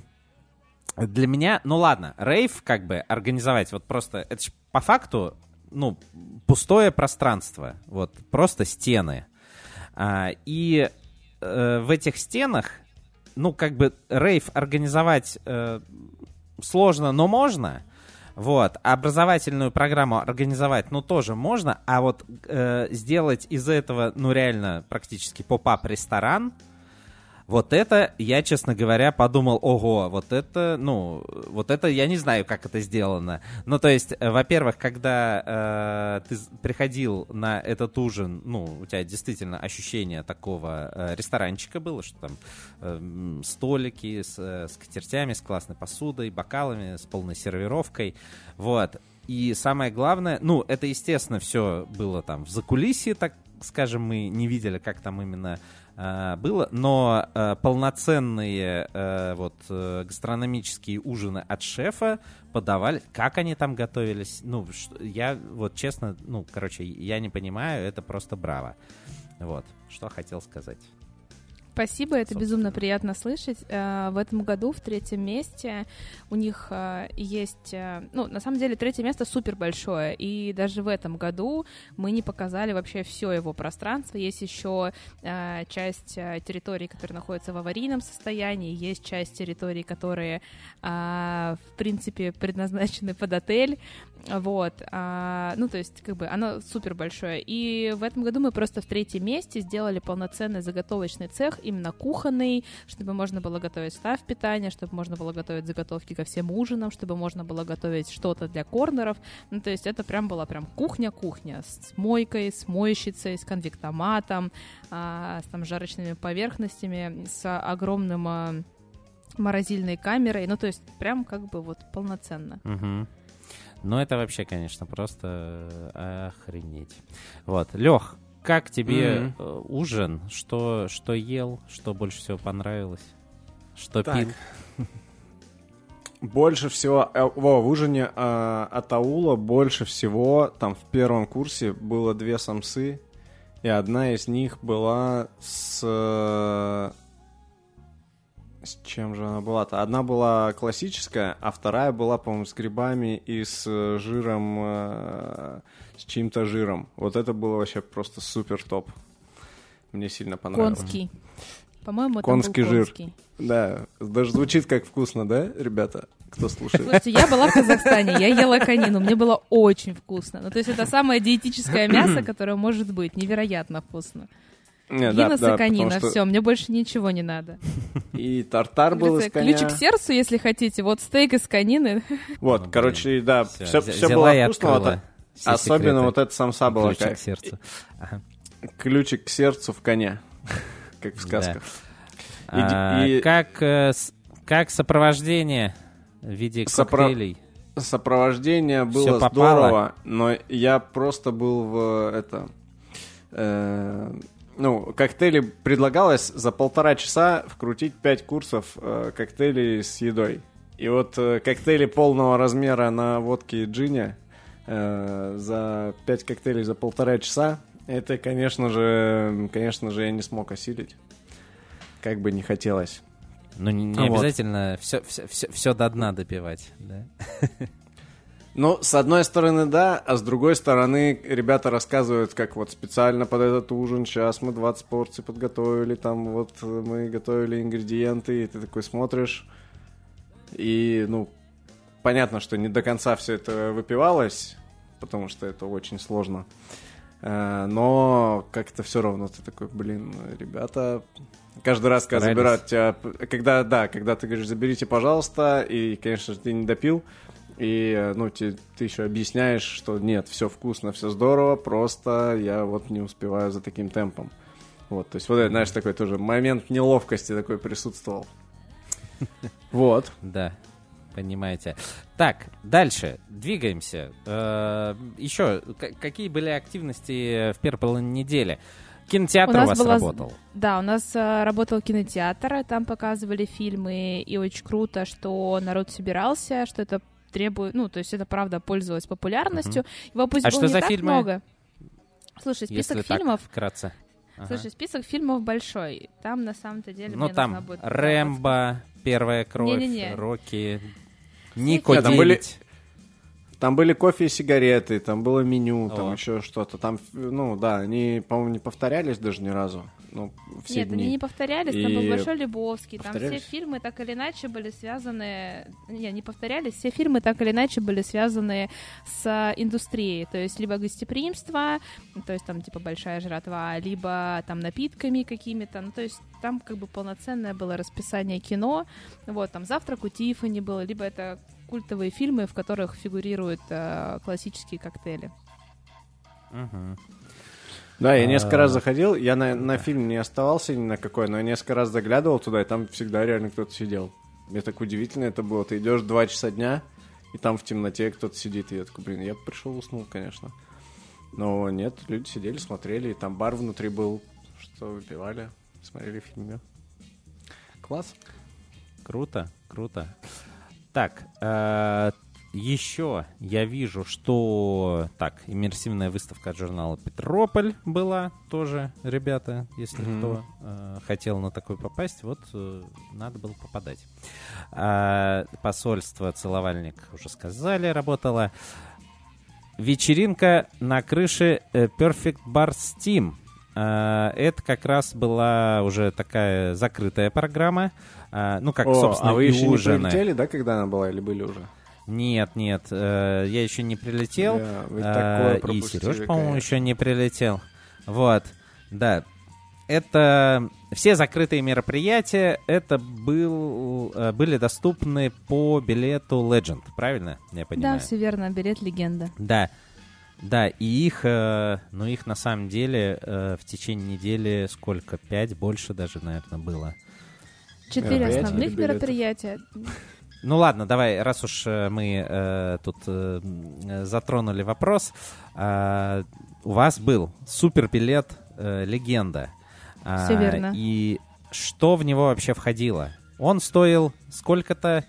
для меня, ну ладно, рейв как бы организовать, вот просто, это ж по факту, ну, пустое пространство, вот, просто стены. А, и э, в этих стенах, ну, как бы рейв организовать э, сложно, но можно. Вот, образовательную программу организовать, ну, тоже можно, а вот э, сделать из этого, ну, реально, практически поп-ап ресторан, вот это, я, честно говоря, подумал, ого, вот это, ну, вот это, я не знаю, как это сделано. Ну, то есть, э, во-первых, когда э, ты приходил на этот ужин, ну, у тебя действительно ощущение такого э, ресторанчика было, что там э, столики с э, скатертями, с классной посудой, бокалами, с полной сервировкой, вот. И самое главное, ну, это, естественно, все было там в закулисье, так скажем, мы не видели, как там именно было, но э, полноценные э, вот э, гастрономические ужины от шефа подавали, как они там готовились, ну, ш- я вот честно, ну, короче, я не понимаю, это просто браво. Вот, что хотел сказать. Спасибо, это Собственно. безумно приятно слышать. Э, В этом году в третьем месте у них э, есть... э, Ну, на самом деле, третье место супер большое, и даже в этом году мы не показали вообще все его пространство. Есть еще часть территорий, которые находятся в аварийном состоянии, есть часть территорий, которые, в принципе, предназначены под отель. Вот. а, Ну, то есть, как бы, оно супер большое. И в этом году мы просто в третьем месте сделали полноценный заготовочный цех, именно кухонный, чтобы можно было готовить став питания, чтобы можно было готовить заготовки ко всем ужинам, чтобы можно было готовить что-то для корнеров. Ну, то есть это прям была прям кухня-кухня с мойкой, с моющицей, с конвектоматом, а, с там жарочными поверхностями, с огромным а, морозильной камерой. Ну, то есть прям как бы вот полноценно. Мгм. Ну, это вообще, конечно, просто э, охренеть. Вот. Лех, как тебе э, ужин? Что, что ел? Что больше всего понравилось? Что Так. пил? Больше всего, э, во, в ужине э, от аула больше всего, там в первом курсе было две самсы, и одна из них была с... С чем же она была-то? Одна была классическая, а вторая была, по-моему, с грибами и с э, жиром, э, с чьим-то жиром. Вот это было вообще просто супер топ. Мне сильно понравилось. Конский. По-моему, это Конский был жир. конский. Да, даже звучит как вкусно, да, ребята, кто слушает? Слушайте, я была в Казахстане, я ела конину, мне было очень вкусно. Ну, то есть это самое диетическое мясо, которое может быть, невероятно вкусно. Не, да, Гиннес да, потому что все, мне больше ничего не надо. И тартар был из коня. Ключик к сердцу, если хотите, вот стейк из конины. Вот, Ну, короче, да, Всё, все, все взяла было вкусно. вот открыла это- все особенно секреты. вот эта самса была Ключик как к сердцу. Ага. ключик к сердцу в коне, как в сказках. И- А, и- как, э, как сопровождение в виде Сопро- коктейлей? Сопровождение было здорово, но я просто был в это... э, ну, коктейли предлагалось за полтора часа вкрутить пять курсов э, коктейлей с едой. И вот э, коктейли полного размера на водке и джине э, за пять коктейлей за полтора часа, это, конечно же, конечно же, я не смог осилить. Как бы не хотелось. Ну, не, не Вот. обязательно все, все, все, все до дна допивать, да? Ну, с одной стороны, да, а с другой стороны, ребята рассказывают, как вот специально под этот ужин, сейчас мы 20 порций подготовили, там вот мы готовили ингредиенты, и ты такой смотришь, и, ну, понятно, что не до конца все это выпивалось, потому что это очень сложно, Э, но как-то все равно ты такой, блин, ребята, каждый раз, когда Старались. забирают тебя, когда, да, когда ты говоришь, заберите, пожалуйста, и, конечно же, ты не допил, и, э, ну, те- ты еще объясняешь, что нет, все вкусно, все здорово, просто я вот не успеваю за таким темпом. Вот, то есть, вот, это, знаешь, такой тоже момент неловкости такой присутствовал. Вот. Да, понимаете. Так, дальше, двигаемся. Э, еще, какие были активности в первой половине недели? Кинотеатр у, у вас была... работал? Да, у нас э, работал кинотеатр, там показывали фильмы, и очень круто, что народ собирался, что это требует, ну, то есть это правда пользовалось популярностью. Uh-huh. Его пусть а было что не за так фильмы? много. Слушай, список Если фильмов. Так, вкратце. Ага. Слушай, список фильмов большой. Там на самом-то деле. Ну там будет Рэмбо, Первая кровь, Не-не-не. Рокки, Нико Нет, там были, там были кофе и сигареты, там было меню, О. там еще что-то. Там, ну да, они, по-моему, не повторялись даже ни разу. Ну, все Нет, дни. они не повторялись, там И был Большой Лебовский, там все фильмы так или иначе были связаны... Не, не повторялись, все фильмы так или иначе были связаны с индустрией, то есть либо гостеприимство, то есть там типа большая жратва, либо там напитками какими-то, ну то есть там как бы полноценное было расписание кино, вот, там «Завтрак у Тиффани» было, либо это культовые фильмы, в которых фигурируют э, классические коктейли. Мгм. Да, я несколько А, раз заходил, я на, на фильм не оставался ни на какой, но я несколько раз заглядывал туда, и там всегда реально кто-то сидел. Мне так удивительно это было. Ты идешь два часа дня, и там в темноте кто-то сидит, и я такой, блин, я бы пришел, уснул, конечно. Но нет, люди сидели, смотрели, и там бар внутри был, что выпивали, смотрели фильмы. Класс. Круто, круто. Так, э, еще я вижу, что так, иммерсивная выставка от журнала Петрополь была тоже, ребята, если Мгм. кто э, хотел на такой попасть, вот э, надо было попадать. А, посольство Целовальник уже сказали, работало. Вечеринка на крыше э, Perfect Bar Steam. Э, Это как раз была уже такая закрытая программа. Э, Ну, как, О, собственно, а вы еще не ужины. прилетели, да, когда она была, или были уже? Нет, нет, э, я еще не прилетел. Вы э, такое и Сереж, по-моему, еще не прилетел. Вот, да. Это все закрытые мероприятия, это был, э, были доступны по билету Legend, правильно? Я понимаю. Да, все верно, билет легенда. Да, да, и их, э, ну их на самом деле э, в течение недели сколько? Пять, больше даже, наверное, было. Четыре основных мероприятия. Ну ладно, давай, раз уж э, мы э, тут э, затронули вопрос, э, у вас был супер билет э, легенда. А, Всё верно. И что в него вообще входило? Он стоил сколько-то,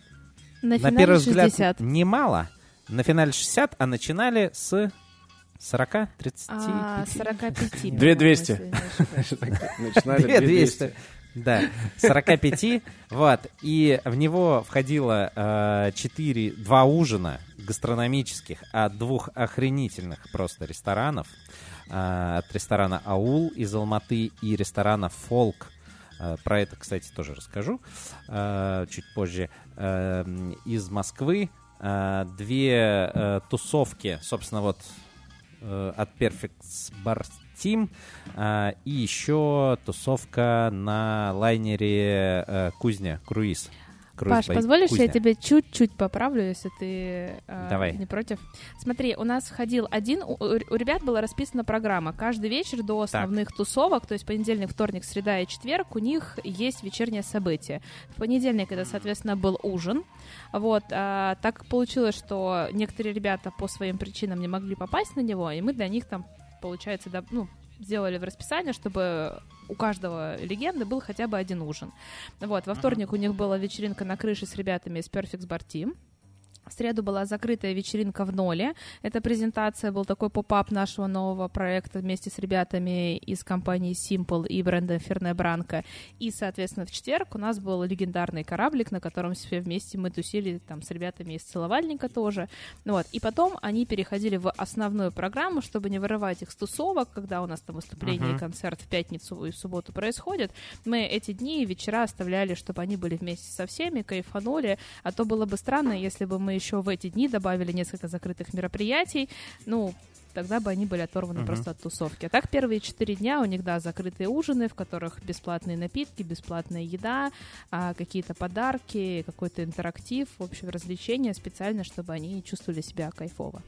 На, на первый взгляд, 60. немало. На финале 60, а начинали с 40, 35. А, 45. Две двести. по-моему, если не ошибаюсь. Начинали Две 200. 200. Да, 45, вот, и в него входило э, 4, два ужина гастрономических от двух охренительных просто ресторанов, э, от ресторана «Аул» из Алматы и ресторана «Фолк», Э, про это, кстати, тоже расскажу э, чуть позже, э, из Москвы, две тусовки, собственно, вот от Perfect Bar Team, а, и еще тусовка на лайнере э, Кузня, круиз. Круиз Паш, позволишь, Кузня. я тебе чуть-чуть поправлю, если ты э, Давай. не против? Смотри, у нас входил один, у, у ребят была расписана программа. Каждый вечер до основных тусовок, то есть понедельник, вторник, среда и четверг, у них есть вечернее событие. В понедельник это, соответственно, был ужин. Вот, а, так получилось, что некоторые ребята по своим причинам не могли попасть на него, и мы для них там, получается, да, ну, сделали в расписание, чтобы у каждого легенды был хотя бы один ужин. Вот, во вторник у них была вечеринка на крыше с ребятами из Perfect Bar Team. В среду была закрытая вечеринка в ноле. Это презентация, был такой поп-ап нашего нового проекта вместе с ребятами из компании Simple и бренда Ферне Бранко. И, соответственно, в четверг у нас был легендарный кораблик, на котором все вместе мы тусили там с ребятами из Целовальника тоже. Ну Вот. И потом они переходили в основную программу, чтобы не вырывать их с тусовок, когда у нас там выступление Мгм. и концерт в пятницу и в субботу происходит. Мы эти дни и вечера оставляли, чтобы они были вместе со всеми, кайфанули. А то было бы странно, если бы мы еще в эти дни добавили несколько закрытых мероприятий. Ну, тогда бы они были оторваны Мгм. просто от тусовки. А так первые четыре дня у них, да, закрытые ужины, в которых бесплатные напитки, бесплатная еда, а, какие-то подарки, какой-то интерактив, в общем, развлечения специально, чтобы они чувствовали себя кайфово.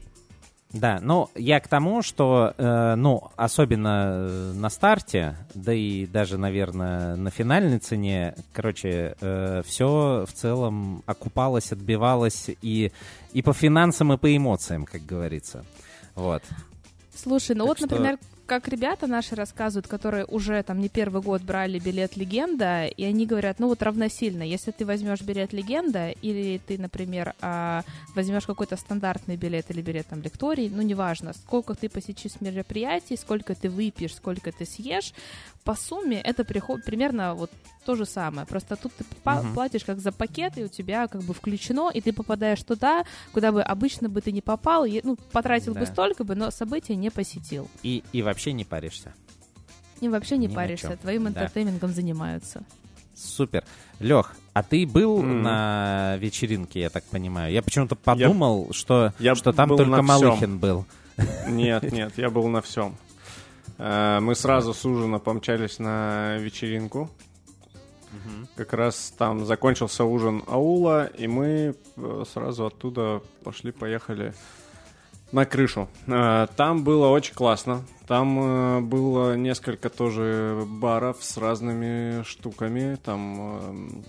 Да, ну, я к тому, что, э, ну, особенно э, на старте, да и даже, наверное, на финальной цене, короче, э, все в целом окупалось, отбивалось и, и по финансам, и по эмоциям, как говорится. Вот. Слушай, ну Так вот, что- например, как ребята наши рассказывают, которые уже там не первый год брали билет легенда, и они говорят, ну вот равносильно, если ты возьмешь билет легенда, или ты, например, а, возьмешь какой-то стандартный билет или билет там лекторий, ну неважно, сколько ты посетишь мероприятий, сколько ты выпьешь, сколько ты съешь, по сумме это приход- примерно вот то же самое. Просто тут ты Мгм. платишь как за пакет, и у тебя как бы включено, и ты попадаешь туда, куда бы обычно бы ты не попал, и, ну, потратил бы Да. столько бы, но события не посетил. И, и вообще не паришься. И вообще не Ни паришься, твоим Да. интертеймингом занимаются. Супер. Лех, а ты был М. на вечеринке, я так понимаю? Я почему-то подумал, что, я что там только. Малыхин был. Нет, нет, я был на всем. Э, Мы сразу с ужина помчались на вечеринку. Как раз там закончился ужин аула, и мы э, сразу оттуда пошли-поехали на крышу. Э, Там было очень классно. Там было несколько тоже баров с разными штуками. Там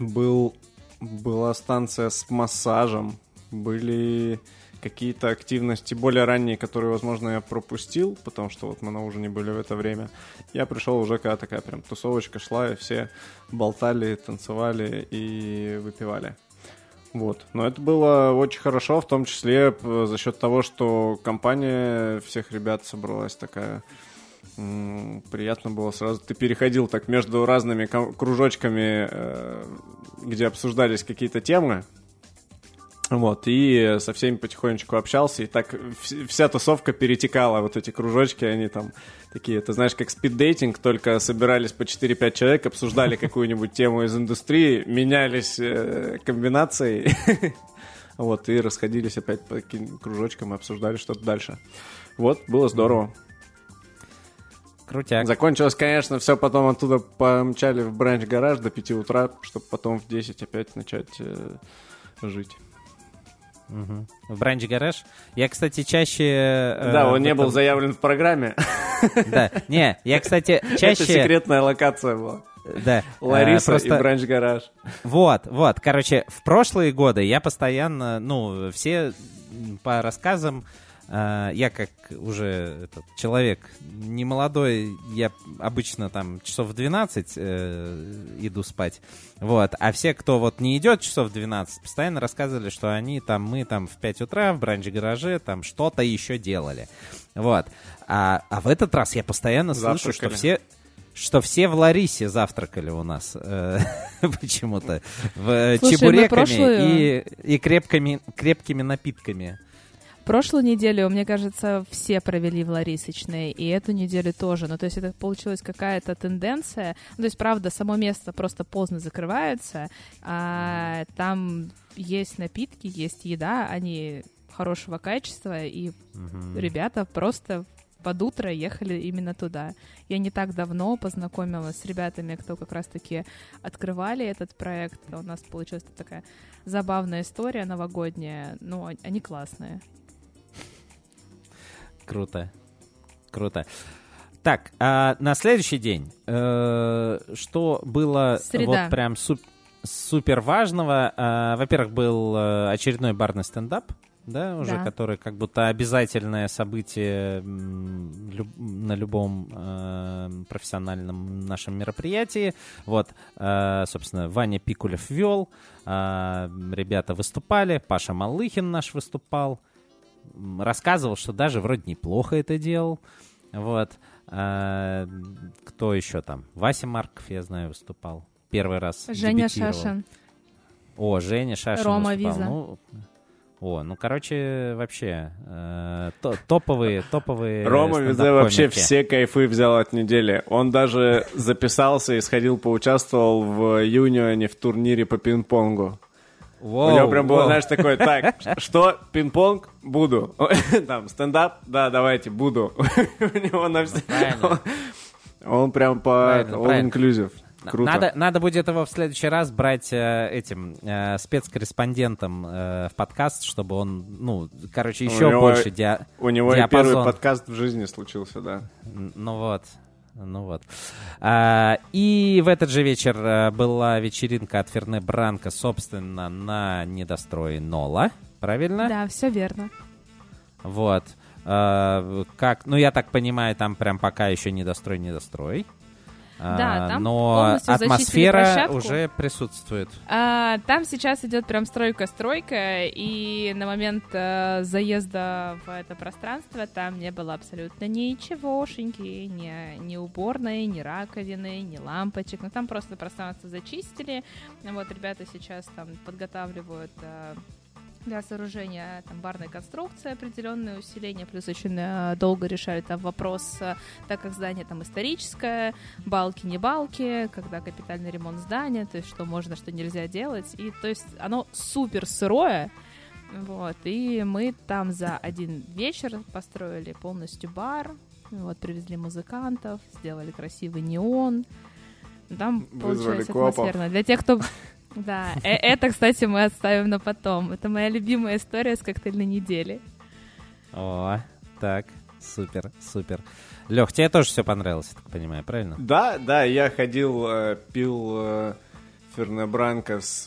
э, был, была станция с массажем, были какие-то активности более ранние, которые, возможно, я пропустил, потому что вот мы на ужине были в это время. Я пришел уже, когда такая прям тусовочка шла, и все болтали, танцевали и выпивали. Вот. Но это было очень хорошо, в том числе за счет того, что компания всех ребят собралась такая. Приятно было сразу. Ты переходил так между разными кружочками, э, где обсуждались какие-то темы. Вот, и со всеми потихонечку общался, и так вс- вся тусовка перетекала, вот эти кружочки, они там такие, это знаешь, как спиддейтинг, только собирались по 4-5 человек, обсуждали какую-нибудь тему из индустрии, менялись э, комбинацией, вот, и расходились опять по каким- кружочкам и обсуждали что-то дальше. Вот, было здорово. Крутяк. Закончилось, конечно, все потом оттуда помчали в бранч-гараж до 5 утра, чтобы потом в 10 опять начать э, жить. Мгм. В Бранч Гараж. Я, кстати, чаще... э, Да, он в не был этом- заявлен в программе. Да, не, я, кстати, Это чаще... секретная локация была. Да, Лариса просто- и бранч-гараж. Вот, вот, короче, в прошлые годы я постоянно, ну, все по рассказам, я как уже этот человек не молодой, я обычно там часов в 12 э, иду спать, вот, а все, кто вот не идет часов в 12, постоянно рассказывали, что они там, мы там в 5 утра в бранч-гараже там что-то еще делали, вот, а, а в этот раз я постоянно слышу, что все что все в Ларисе завтракали у нас э, почему-то. В, э, Слушай, чебуреками прошлую- и, и крепкими, крепкими напитками. Прошлую неделю, мне кажется, все провели в Ларисочной, и эту неделю тоже. Ну, то есть это получилась какая-то тенденция. Ну, то есть, правда, само место просто поздно закрывается, а там есть напитки, есть еда, они хорошего качества, и ребята просто под утро ехали именно туда. Я не так давно познакомилась с ребятами, кто как раз-таки открывали этот проект. У нас получилась такая забавная история новогодняя. Ну, он- они классные. Круто. Круто. Так, а на следующий день, э, что было Среда. вот прям суп- супер важного? А, во-первых, был э, очередной барный стендап, да, уже, Да. который как будто обязательное событие люб- на любом э, профессиональном нашем мероприятии. Вот, э, собственно, Ваня Пикулев вел, ребята выступали, Паша Малыхин наш выступал, рассказывал, что даже вроде неплохо это делал. Вот. А, кто еще там? Вася Марков, я знаю, выступал. Первый раз. Женя. Шашин. О, Женя Шашин Рома выступал. Виза. Ну, о, ну, короче, вообще, э, то- топовые, топовые Рома Визе вообще все кайфы взял от недели. Он даже записался и сходил, поучаствовал в юнионе в турнире по пинг-понгу. Воу, У него прям было, воу. знаешь, такое, так, что, пинг-понг? Буду. Там, стендап? Да, давайте, буду. У него на все... Он прям по all-inclusive. Круто. Надо, надо будет его в следующий раз брать э, этим э, спецкорреспондентом э, в подкаст, чтобы он, ну, короче, еще него- больше диа- У него и диапазон. первый подкаст в жизни случился, да. Ну вот. Ну вот. А, и в этот же вечер э, была вечеринка от Ферне Бранко, собственно, на недострое Нола. Правильно? Да, все верно. Вот. А, как, ну, я так понимаю, там прям пока еще недострой, недострой. А, Да, там но атмосфера уже присутствует. А, там сейчас идет прям стройка-стройка, и на момент э, заезда в это пространство там не было абсолютно ничегошеньки, ни, ни уборной, ни раковины, ни лампочек. Ну там просто пространство зачистили. Вот ребята сейчас там подготавливают э, для сооружения там барной конструкции определенное усиление, плюс очень э, долго решали там вопрос, э, так как здание там историческое, балки не балки, когда капитальный ремонт здания, то есть что можно, что нельзя делать, и то есть оно супер сырое, вот, и мы там за один вечер построили полностью бар, вот, привезли музыкантов, сделали красивый неон, там Вызвали получилось копов. атмосферно. Для тех, кто... Да, э- это, кстати, мы отставим на потом. Это моя любимая история с коктейльной недели. О, так, супер, супер. Лех, тебе тоже все понравилось, я так понимаю, правильно? Да, да, я ходил, э, пил э, Ферне Бранко с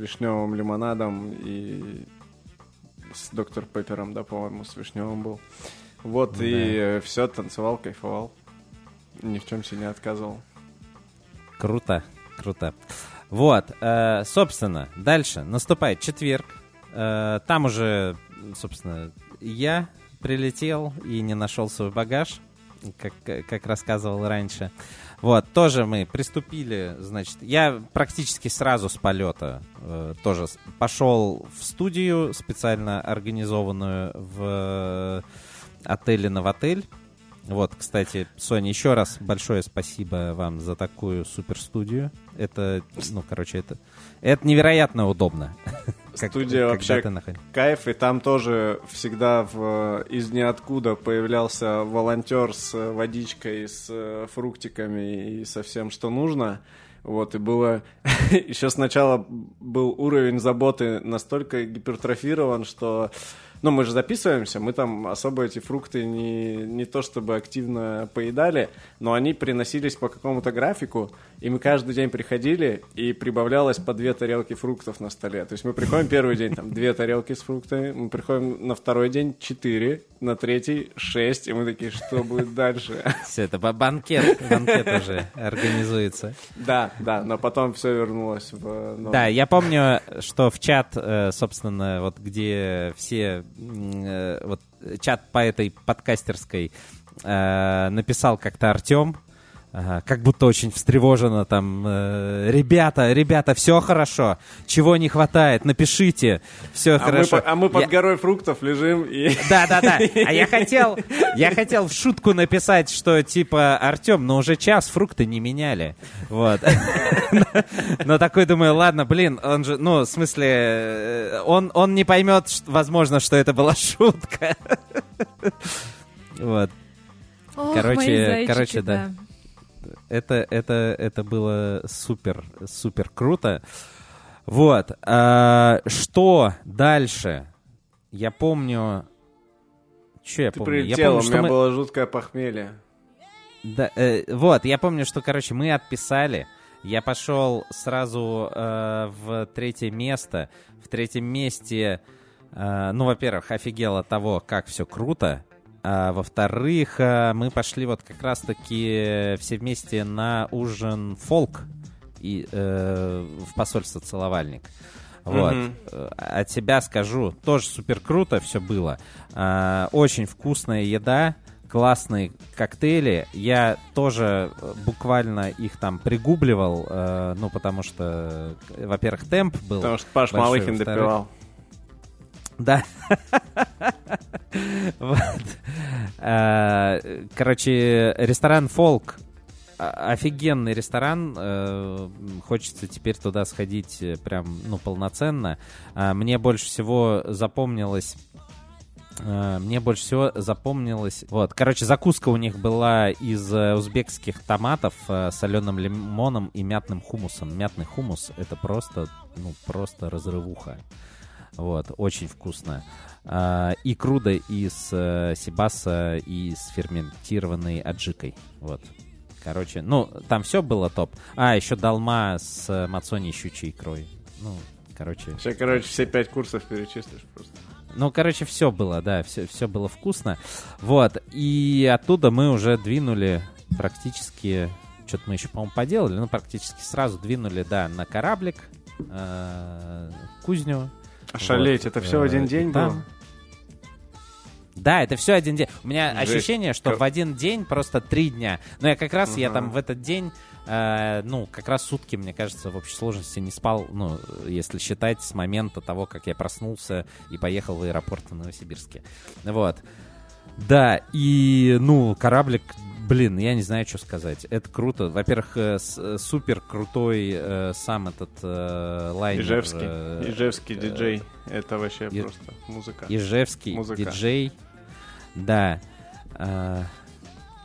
вишневым лимонадом и с доктор Пеппером, да, по-моему, с вишневым был. Вот, Да. и все, танцевал, кайфовал. Ни в чем себе не отказывал. Круто, круто. Вот, э, собственно, дальше наступает четверг. Э, там уже, собственно, я прилетел и не нашел свой багаж, как, как рассказывал раньше. Вот, тоже мы приступили, значит, я практически сразу с полета э, тоже пошел в студию, специально организованную в отеле «Новотель». Вот, кстати, Соня, еще раз большое спасибо вам за такую суперстудию. Это, ну, короче, это, это невероятно удобно. Студия вообще кайф, и там тоже всегда в, из ниоткуда появлялся волонтер с водичкой, с э, фруктиками и со всем, что нужно. Вот, и было... Еще сначала был уровень заботы настолько гипертрофирован, что... Ну, мы же записываемся, мы там особо эти фрукты не, не то чтобы активно поедали, но они приносились по какому-то графику, и мы каждый день приходили, и прибавлялось по две тарелки фруктов на столе. То есть мы приходим первый день, там, две тарелки с фруктами, мы приходим на второй день четыре, на третий шесть, и мы такие, что будет дальше? Все, это ба- банкет, банкет уже организуется. Да, да, но потом все вернулось в... Да, я помню, что в чат, э, собственно, вот где все, вот чат по этой подкастерской э, написал как-то Артем, Ага, как будто очень встревоженно там, э, ребята, ребята, все хорошо, чего не хватает, напишите, все А мы, хорошо. по- а мы под Я- горой фруктов лежим и... Да, да, да. А я хотел, я хотел в шутку написать, что типа Артем, но уже час фрукты не меняли, вот. Но такой думаю, ладно, блин, он же, ну, в смысле, э, он он не поймет, возможно, что это была шутка. Вот. Ох, Короче, мои зайчики, короче, да. Это, это, это было супер, супер круто. Вот. а, что дальше? Я помню... Что я Ты помню? Я прилетел, помню, у меня мы- было жуткое похмелье. Да, э, вот, я помню, что, короче, мы отписали. Я пошел сразу э, в третье место. В третьем месте, э, ну, во-первых, офигел от того, как все круто. А во-вторых, э, мы пошли вот как раз-таки все вместе на ужин фолк и э, в посольство целовальник. Вот. Э, От себя скажу, тоже супер круто все было. А, очень вкусная еда, классные коктейли. Я тоже э, буквально их там пригубливал, э, ну, потому что, э, во-первых, темп был. Потому что Паш большой, Малыхин допивал. Да. Вот. А, Короче, ресторан Фолк. Офигенный ресторан. э, Хочется теперь туда сходить э, прям, ну, полноценно. Мне больше всего запомнилось Э, мне больше всего запомнилось... Вот, короче, закуска у них была из э, узбекских томатов э, с соленым лимоном и мятным хумусом. Мятный хумус — это просто, ну, просто разрывуха. Вот, очень вкусно. А, и круда из э, сибаса и с ферментированной аджикой. Вот. Короче, ну, там все было топ. А, еще долма с мацони щучьей икрой. Ну, короче... Все, короче, все пять курсов перечислишь просто. Ну, короче, все было, да, все, все было вкусно. Вот, и оттуда мы уже двинули практически... Что-то мы еще, по-моему, поделали, ну, практически сразу двинули, да, на кораблик, э, кузню. Ошалеть, вот, это все в один день там... было? Да, это все один день. У меня Жесть. ощущение, что как... в один день просто три дня. Но я как раз, я там в этот день, э, ну, как раз сутки, мне кажется, в общей сложности не спал, ну, если считать с момента того, как я проснулся и поехал в аэропорт в Новосибирске. Вот. Да, и, ну, кораблик, блин, я не знаю, что сказать. Это круто. Во-первых, э, э, супер крутой э, сам этот э, лайнер. Ижевский, э, Ижевский диджей. Э, это вообще и, просто музыка. Ижевский музыка. диджей. Да. Э,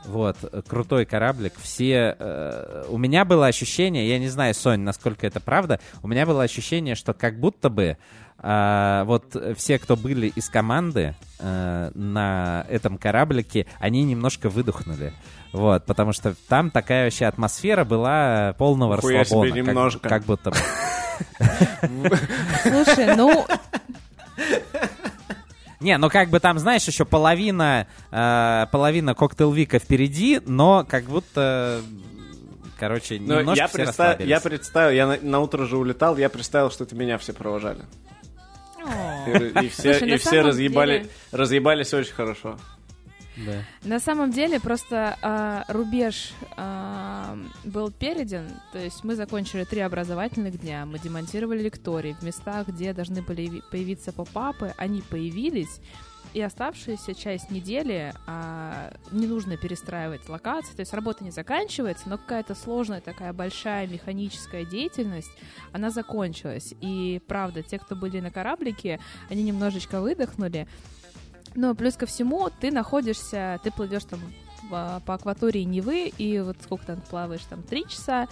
вот, крутой кораблик. Все... Э, у меня было ощущение, я не знаю, Сонь, насколько это правда, у меня было ощущение, что как будто бы а, вот все, кто были из команды а, на этом кораблике, они немножко выдохнули. Вот, потому что там такая вообще атмосфера была полного Хуя расслабона. Себе немножко. Как, как будто бы. Слушай, ну... Не, ну как бы там, знаешь, еще половина, э, половина Cocktail Week а впереди, но как будто короче, немножко Но я представил, я представил, я на, на утро же улетал, я представил, что это меня все провожали. И, все, и все разъебали, деле... разъебались очень хорошо. Да. На самом деле просто э, рубеж э, был перейден, то есть мы закончили три образовательных дня, мы демонтировали лектории в местах, где должны были появиться pop-up ы, они появились, и оставшуюся часть недели а, не нужно перестраивать локации, то есть работа не заканчивается, но какая-то сложная такая большая механическая деятельность, она закончилась. И правда, те, кто были на кораблике, они немножечко выдохнули. Но плюс ко всему, ты находишься, ты плывешь там по акватории Невы, и вот сколько там плаваешь, там, три часа,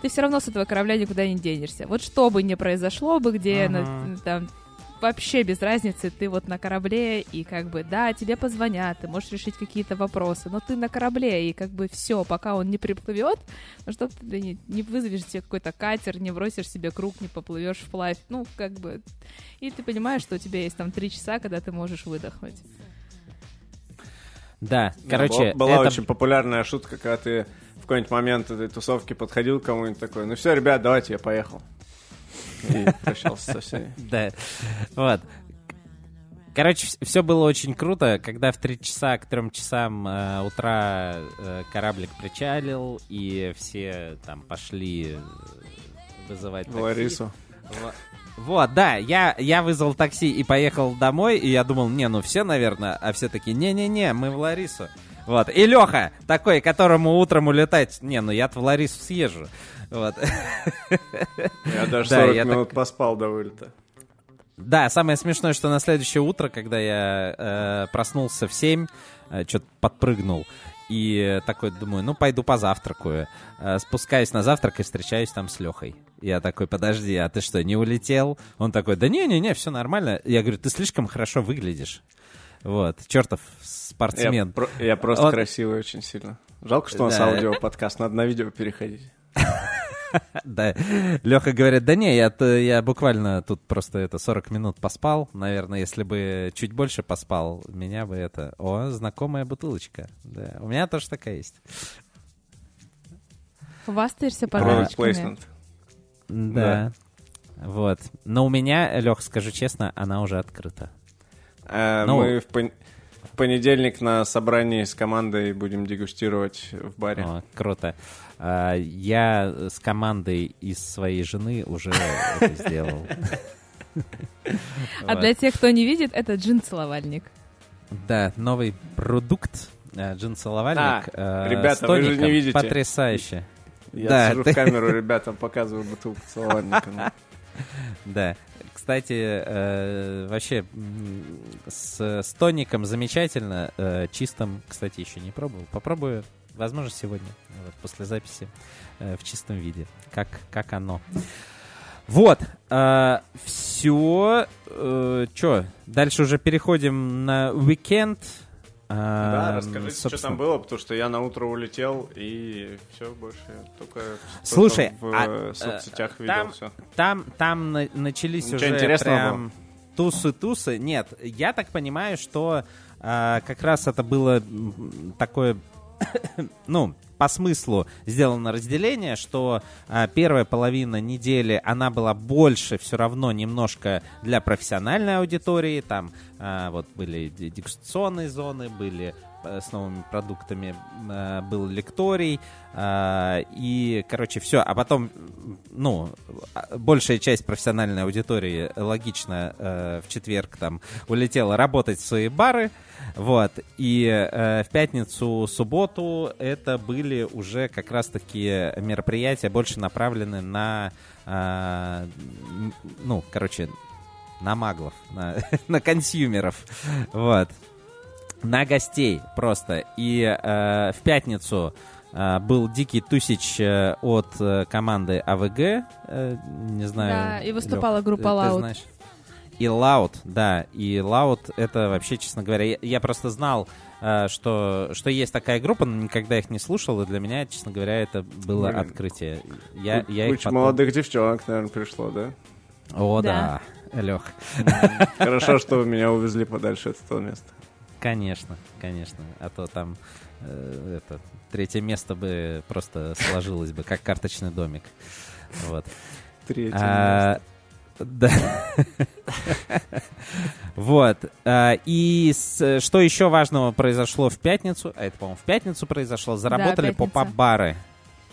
ты все равно с этого корабля никуда не денешься. Вот что бы ни произошло бы, где ага. на, там вообще без разницы, ты вот на корабле, и как бы, да, тебе позвонят, ты можешь решить какие-то вопросы, но ты на корабле, и как бы все, пока он не приплывет, ну что ты не, не вызовешь себе какой-то катер, не бросишь себе круг, не поплывешь вплавь, ну, как бы, и ты понимаешь, что у тебя есть там три часа, когда ты можешь выдохнуть. Да, короче... Была, была это... очень популярная шутка, когда ты в какой-нибудь момент этой тусовки подходил к кому-нибудь такой, ну все, ребят, давайте, я поехал. И прощался со всеми. Да, вот. Короче, все было очень круто, когда в 3 часа к 3 часам э, утра э, кораблик причалил, и все там пошли э, вызывать такси. Ларису. Вот, да, я, я вызвал такси и поехал домой, и я думал, не, ну все, наверное, а все таки не-не-не, мы в Ларису. Вот, и Леха такой, которому утром улетать, не, ну я в Ларису съезжу. Вот. Я даже 40 я минут так... поспал до вылета. Да, самое смешное, что на следующее утро, когда я э, проснулся в 7, э, что-то подпрыгнул, и такой думаю, ну, пойду позавтракаю. Э, спускаюсь на завтрак и встречаюсь там с Лехой. Я такой, подожди, а ты что, не улетел? Он такой, да не-не-не, все нормально. Я говорю, ты слишком хорошо выглядишь. Вот, чертов спортсмен. Я, про- я просто Он... красивый очень сильно. Жалко, что у нас да. аудио-подкаст, надо на видео переходить. Да, Леха говорит, да не, я, я буквально тут просто это 40 минут поспал. Наверное, если бы чуть больше поспал, меня бы это... О, знакомая бутылочка. Да, у меня тоже такая есть. Хвастаешься подарочками. Да. Вот. Но у меня, Лех, скажу честно, она уже открыта. А, ну, мы в, пон... в понедельник на собрании с командой будем дегустировать в баре. О, круто. А, я с командой из своей жены уже это сделал. А для тех, кто не видит, это джин-целовальник. Да, новый продукт э, джин-целовальник. Ребята, вы же не видите. Потрясающе. Я да, сижу в камеру ребятам показываю бутылку целовальника. Да. Кстати, э, вообще с, с тоником замечательно. Э, чистым, кстати, еще не пробовал. Попробую, возможно, сегодня, вот, после записи э, в чистом виде. Как, как оно. Вот. Э, все. Э, Че, дальше уже переходим на уикенд. Да, Эм, расскажите, что собственно. там было, потому что я на утро улетел, и все, больше только Слушай, в а, э, соцсетях э, видел там- все. Там, там на- начались Ничего уже интересного прям тусы-тусы. Нет, я так понимаю, что а, как раз это было такое, ну, по смыслу сделано разделение, что а, первая половина недели, она была больше все равно немножко для профессиональной аудитории. Там а, вот были дегустационные зоны, были с новыми продуктами, э, был лекторий, а, и, короче, все. А потом, ну, а, большая часть профессиональной аудитории, логично, э, в четверг там улетела работать в свои бары, вот. И э, в пятницу, субботу это были уже как раз-таки мероприятия больше направлены на, м, ну, короче, на маглов, на, на консюмеров, вот, на гостей просто. И э, в пятницу э, был дикий тусич э, от э, команды АВГ, э, не знаю. Да, и выступала Лёх, группа знаешь? И Loud, да, и Loud это вообще, честно говоря, я, я просто знал, э, что, что есть такая группа, но никогда их не слушал, и для меня, честно говоря, это было Блин, открытие. Я, Ку- я Куча потом- молодых девчонок, наверное, пришло, да? О, Да. да, Лех. Хорошо, что вы меня увезли подальше от этого места. Конечно, конечно. А то там э, это третье место бы просто сложилось бы, как карточный домик. Вот. Третье А, Да. Вот. А, И что еще важного произошло в пятницу? А это, по-моему, в пятницу произошло. Заработали пятница.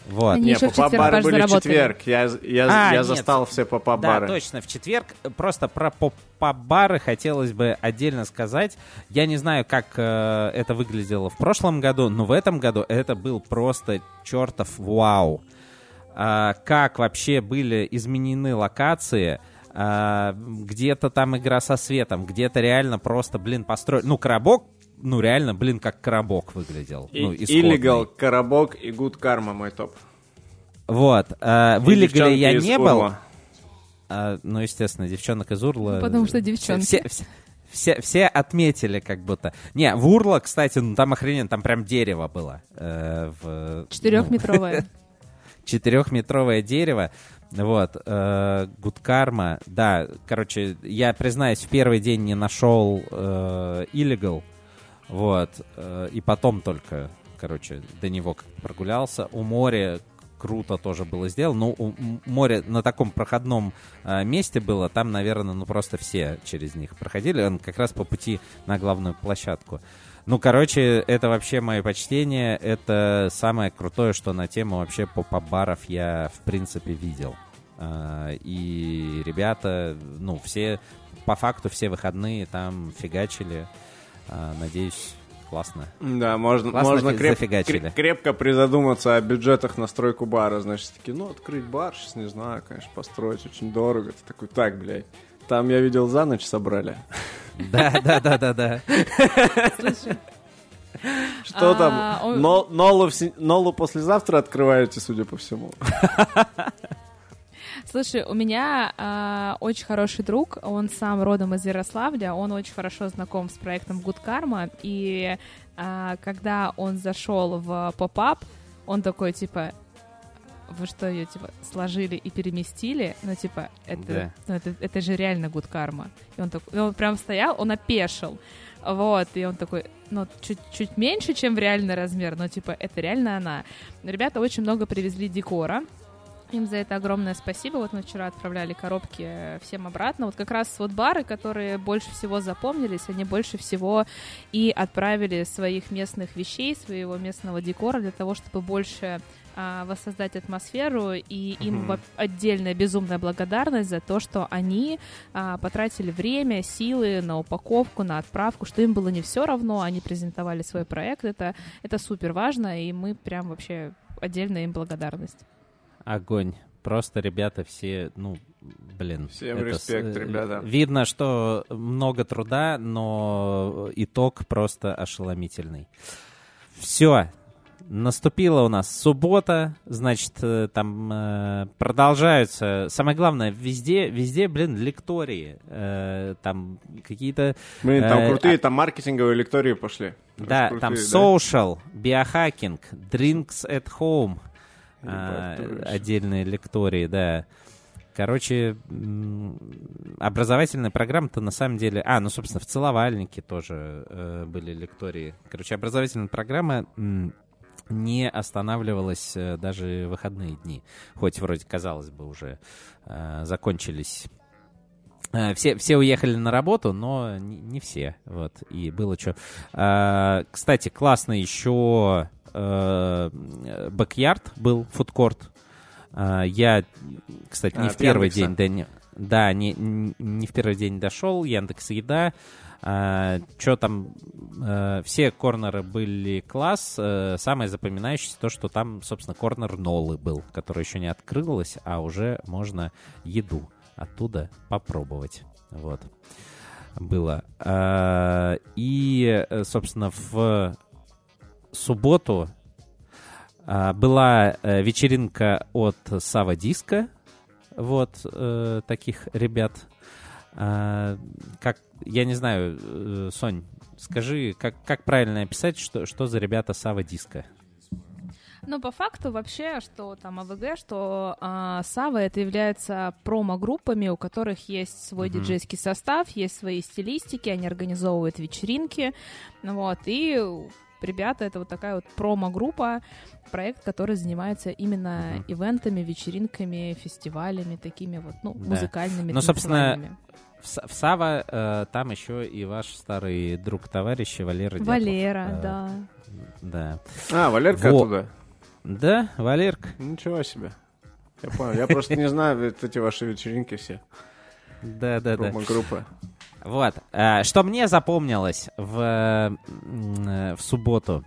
Вот. Они Не, поп-бары были в четверг. Я, я, А, я нет. застал все Да, поп-бары. точно, в четверг. Просто про поп-бары хотелось бы отдельно сказать. Я не знаю, как э, это выглядело в прошлом году, но в этом году это был просто чертов вау. А, как вообще были изменены локации, а, где-то там игра со светом, где-то реально просто, блин, построили... Ну, коробок, ну, реально, блин, как коробок выглядел. И- ну, исходный. Illegal, Коробок и Good Karma мой топ. Вот. И в Illegal девчонки я не был. А, ну, естественно, девчонок из Урла. Ну, потому что девчонки. Все, все, все, все отметили как будто. Не, в Урла, кстати, ну там охрененно, там прям дерево было. э, в, ну, четырехметровое дерево. Вот, э, Гудкарма, да, короче, я признаюсь, в первый день не нашел э, Illegal, вот, э, и потом только, короче, до него прогулялся. У моря круто тоже было сделано. Ну, море на таком проходном э, месте было, там, наверное, ну просто все через них проходили. Он как раз по пути на главную площадку. Ну, короче, это вообще мое почтение. Это самое крутое, что на тему вообще поп-баров я, в принципе, видел. А, И ребята, ну, все, по факту, все выходные там фигачили. А, Надеюсь, классно. Да, можно, Классно можно креп- крепко призадуматься о бюджетах на стройку бара. Значит, такие, ну, открыть бар, сейчас не знаю, конечно, построить очень дорого. Ты такой, так, блядь, там я видел за ночь собрали. Да, да, да, да, да. Слушай, Что А, там? он- Но- Нолу, Нолу послезавтра открываете, судя по всему. Слушай, у меня а, очень хороший друг, он сам родом из Ярославля, он очень хорошо знаком с проектом Good Karma, и а, когда он зашел в поп-ап, он такой, типа, вы что, ее, типа, сложили и переместили? Ну, типа, это, Да. ну, это, это же реально Good Karma. И он такой, он прям стоял, он опешил. Вот, и он такой, ну, чуть-чуть меньше, чем в реальный размер, но, типа, это реально она. Ребята очень много привезли декора, им за это огромное спасибо. Вот мы вчера отправляли коробки э, всем обратно. Вот как раз вот бары, которые больше всего запомнились, они больше всего и отправили своих местных вещей, своего местного декора для того, чтобы больше а, воссоздать атмосферу. И им Мгм. во- отдельная безумная благодарность за то, что они а, потратили время, силы на упаковку, на отправку, что им было не все равно, они презентовали свой проект. Это, это супер важно, и мы прям вообще отдельная им благодарность. Огонь. Просто ребята все, ну, блин. Всем это респект, с- э, ребята. Видно, что много труда, но итог просто ошеломительный. Все. Наступила у нас суббота, значит, э, там э, продолжаются. Самое главное, везде, везде, блин, лектории. Э, там какие-то Блин, там Э, крутые, там маркетинговые лектории пошли. да, Очень там крутые, да. social, биохакинг, drinks at home, а, отдельные лектории, да. Короче, образовательная программа-то на самом деле... А, ну, собственно, в целовальнике тоже э, были лектории. Короче, образовательная программа не останавливалась э, даже в выходные дни. Хоть вроде, казалось бы, уже э, закончились Э, все, все уехали на работу, но не, не все. Вот, и было что. кстати, классно еще бэк-ярд был, фудкорт. А, я, кстати, не А, в первый Яндекса. день, да, не, да, не, не в первый день дошел, Яндекс Еда. что там, э, все корнеры были класс. Э, самое запоминающееся то, что там, собственно, корнер Нолы был, который еще не открылась, а уже можно еду оттуда попробовать. Вот. Было. А, И, э, собственно, в субботу а, была э, вечеринка от Сава Диска. Вот э, таких ребят. А, Как, я не знаю, э, Сонь, скажи, как, как правильно описать, что, что за ребята Сава Диска? Ну, по факту вообще, что там АВГ, что а, Сава это является промо-группами, у которых есть свой Мгм. диджейский состав, есть свои стилистики, они организовывают вечеринки, вот, и ребята это вот такая вот промо-группа, проект, который занимается именно Мгм. ивентами, вечеринками, фестивалями, такими вот, ну, Да. музыкальными. Ну, собственно. В, Са- в Сава э, там еще и ваш старый друг товарищ Валера Дятлов. Валера, Э, да. Да. А, Валерка Во. оттуда. Да, Валерка. Ничего себе. Я понял. Я просто не знаю эти ваши вечеринки все. Да, да, да. Промо-группа. Вот. А, Что мне запомнилось в, э, в субботу,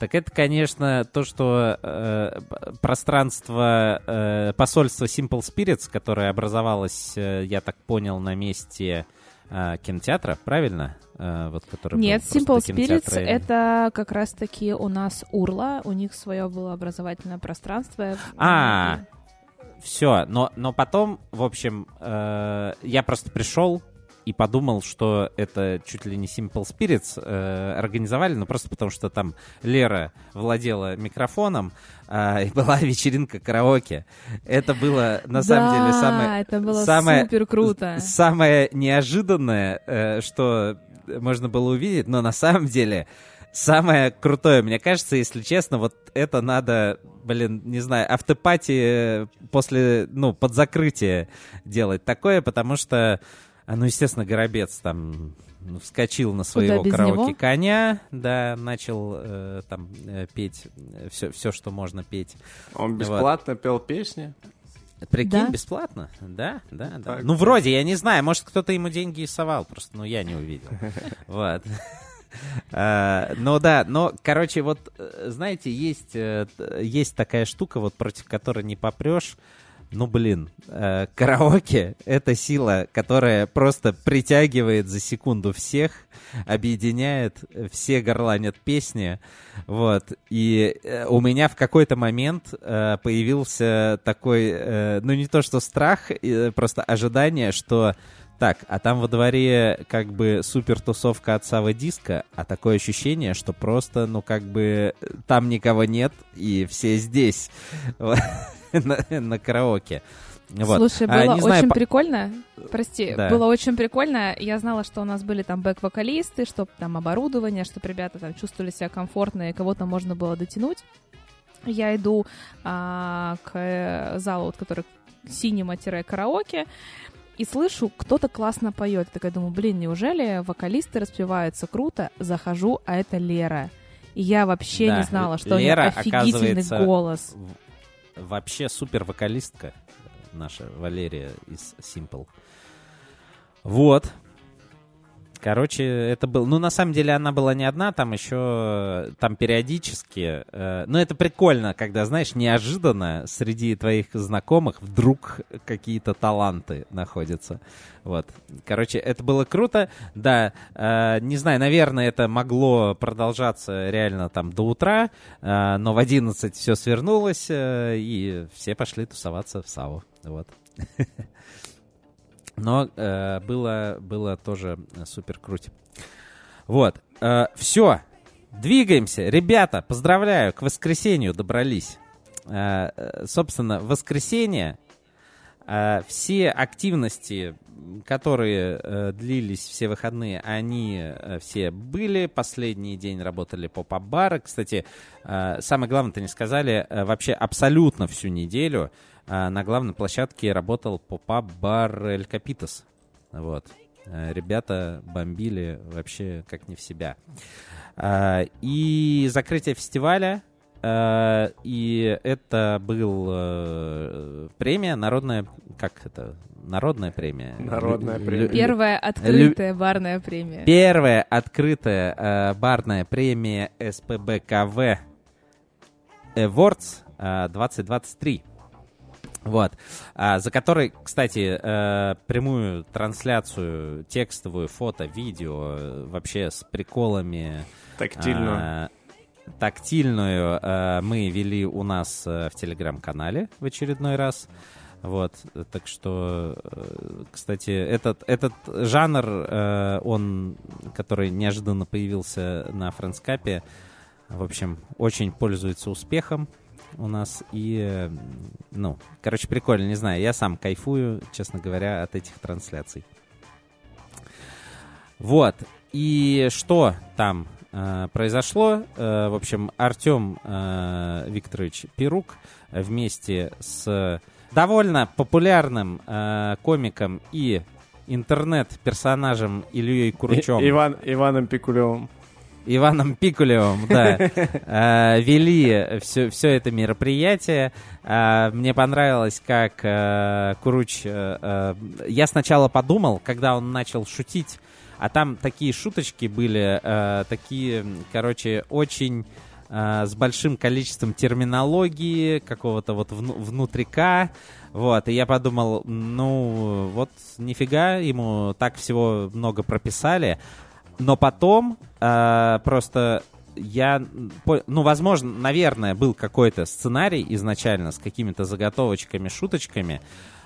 так это, конечно, то, что э, пространство э, посольства Simple Spirits, которое образовалось, э, я так понял, на месте э, кинотеатра, правильно? Э, вот, который Нет, Simple. Spirits это как раз-таки у нас Урла, у них свое было образовательное пространство. А, все, но, но потом, в общем, э, я просто пришел и подумал, что это чуть ли не Simple Spirits э, организовали, ну просто потому что там Лера владела микрофоном, э, и была вечеринка караоке. Это было на самом деле самое, это было самое- супер круто. самое неожиданное, э, что можно было увидеть, но на самом деле самое крутое, мне кажется, если честно, вот это надо, блин, не знаю, автопати э, после, ну, под закрытие делать такое, потому что, а, ну, естественно, Горобец там вскочил на своего караоке коня, да, начал э, там э, петь все, все, что можно петь. Он бесплатно пел песни. Прикинь, Да? бесплатно? Да, да, да. Так. Ну, вроде, я не знаю, может, кто-то ему деньги и совал, просто, ну, я не увидел. Вот. Ну да, но, короче, вот, э, знаете, есть, э, есть такая штука, вот против которой не попрешь. Ну, блин, э, караоке — это сила, которая просто притягивает за секунду всех, объединяет, все горланят песни, вот. И э, у меня в какой-то момент э, появился такой, э, ну, не то что страх, э, просто ожидание, что так, а там во дворе как бы супер тусовка от Савы Диска, а такое ощущение, что просто, ну, как бы там никого нет, и все здесь на, на караоке. Вот. Слушай, А, было знаю, очень по- прикольно. Прости, Да. было очень прикольно. Я знала, что у нас были там бэк-вокалисты, что там оборудование, чтобы ребята там чувствовали себя комфортно и кого-то можно было дотянуть. Я иду а, к э, залу, вот, который синема-караоке, и слышу, кто-то классно поет. Я такая думаю, блин, неужели вокалисты распеваются круто? Захожу, а это Лера. И я вообще Да, не знала, что Лера, у нее офигительный голос. Вообще супер вокалистка наша Валерия из Simple. Вот. Короче, это был... Ну, на самом деле, она была не одна, там еще... Там периодически... Э, ну, это прикольно, когда, знаешь, неожиданно среди твоих знакомых вдруг какие-то таланты находятся. Вот. Короче, это было круто. Да, э, не знаю, наверное, это могло продолжаться реально там до утра, э, но в 11 все свернулось, э, и все пошли тусоваться в САУ. Вот. Но э, было, было тоже супер круть. Вот. Э, все. Двигаемся. Ребята, поздравляю, к воскресенью добрались. Э, э собственно, воскресенье. Э, все активности, которые э, длились все выходные, они э, все были. Последний день работали поп-бары. Кстати, э, самое главное, то не сказали, э, вообще абсолютно всю неделю на главной площадке работал поп-ап бар Эль Капитас. Вот. А, ребята бомбили вообще как не в себя. А, и закрытие фестиваля и это был э, премия народная, как это, народная премия. Народная премия. Первая открытая барная премия. Первая открытая э, барная премия СПБКВ Awards э, 2023. Вот. А, за которой, кстати, э, прямую трансляцию, текстовую, фото, видео, вообще с приколами. Тактильную. Э, тактильную э, мы вели у нас э, в телеграм-канале в очередной раз. Вот, так что, э, кстати, этот, этот жанр, э, он, который неожиданно появился на френдскапе, в общем, очень пользуется успехом у нас. И, ну, короче, прикольно, не знаю, я сам кайфую, честно говоря, от этих трансляций. Вот. И что там э, произошло? Э, в общем, Артем э, Викторович Перук вместе с довольно популярным э, комиком и интернет-персонажем Ильей Курчом. Иван, Иваном Пикулевым. Иваном Пикулевым, да, э, вели все, все это мероприятие. Э, мне понравилось, как э, Куруч... Я сначала подумал, когда он начал шутить, а там такие шуточки были, такие, короче, очень с большим количеством терминологии, какого-то вот внутрика, вот, и я подумал, ну, вот нифига, ему так всего много прописали, но потом э, просто я, ну, возможно, наверное, был какой-то сценарий изначально с какими-то заготовочками, шуточками,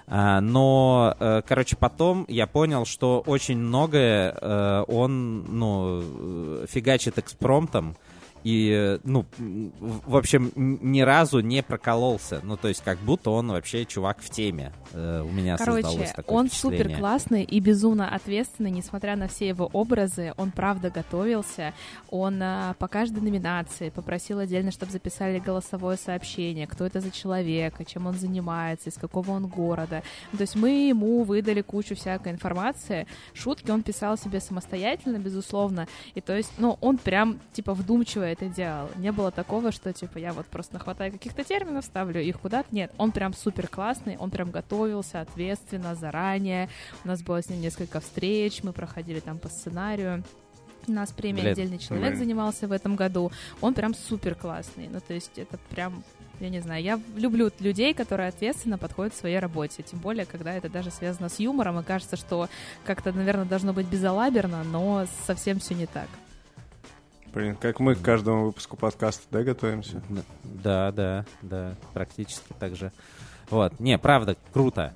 э, но, э, короче, потом я понял, что очень многое э, он, ну, фигачит экспромтом, и, ну, в общем, ни разу не прокололся. Ну, то есть, как будто он вообще чувак в теме. Э, у меня Короче, создалось такое он супер классный и безумно ответственный, несмотря на все его образы. Он правда готовился. Он а, по каждой номинации попросил отдельно, чтобы записали голосовое сообщение, кто это за человек, чем он занимается, из какого он города. То есть мы ему выдали кучу всякой информации. Шутки он писал себе самостоятельно, безусловно. И то есть, ну, он прям, типа, вдумчиво это делал. Не было такого, что, типа, я вот просто нахватаю каких-то терминов, ставлю их куда-то. Нет, он прям супер классный, он прям готовился ответственно, заранее. У нас было с ним несколько встреч, мы проходили там по сценарию. У нас премия Блин, «Отдельный человек» блин. занимался в этом году. Он прям супер классный. Ну, то есть это прям я не знаю, я люблю людей, которые ответственно подходят к своей работе, тем более, когда это даже связано с юмором, и кажется, что как-то, наверное, должно быть безалаберно, но совсем все не так. Блин, как мы к каждому выпуску подкаста, да, готовимся? Да, да, да, практически так же. Вот, не, правда, круто.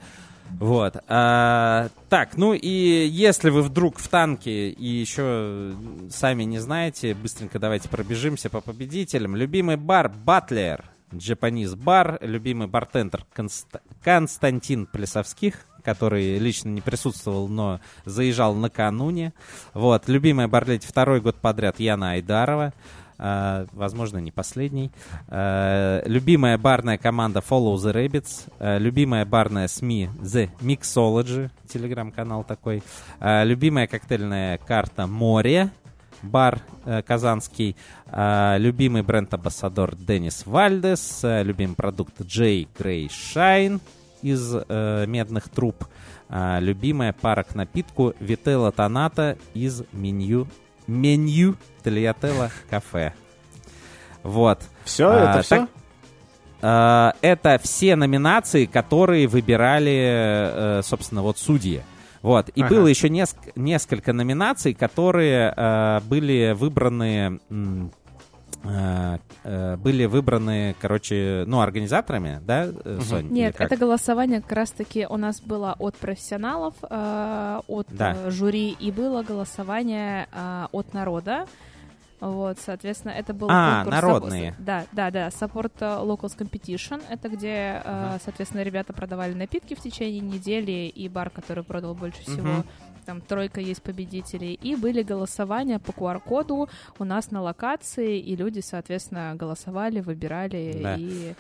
Вот. А, так, ну и если вы вдруг в танке и еще сами не знаете, быстренько давайте пробежимся по победителям. Любимый бар Батлер, Japanese бар, любимый бартендер Конст... Константин Плесовских, который лично не присутствовал, но заезжал накануне. Вот, любимая Барлетти второй год подряд Яна Айдарова. Uh, возможно, не последний. Uh, любимая барная команда Follow the Rabbits. Uh, любимая барная СМИ The Mixology, телеграм-канал такой. любимая коктейльная карта Море, бар казанский, любимый бренд-амбассадор Денис Вальдес, любимый продукт Джей Грей Шайн, из э, медных труб. А, любимая пара к напитку Вителла Тоната из меню меню Тольяттелла кафе. Вот. Все, А, это все? так- А, это все номинации, которые выбирали, э, собственно, вот судьи. Вот. И Ага. было еще неск- несколько номинаций, которые э, были выбраны... м, были выбраны, короче, ну, организаторами, да, э, Сонь? или Нет, это голосование как раз-таки у нас было от профессионалов, э, от Да. э, жюри, и было голосование э, от народа. Вот, соответственно, это был А, конкурс... народные. Да, да, да, Support э, Locals Competition. Это где, э, соответственно, ребята продавали напитки в течение недели, и бар, который продал больше всего, Мгм. Там тройка есть победителей. И были голосования по QR-коду у нас на локации, и люди, соответственно, голосовали, выбирали, Да. и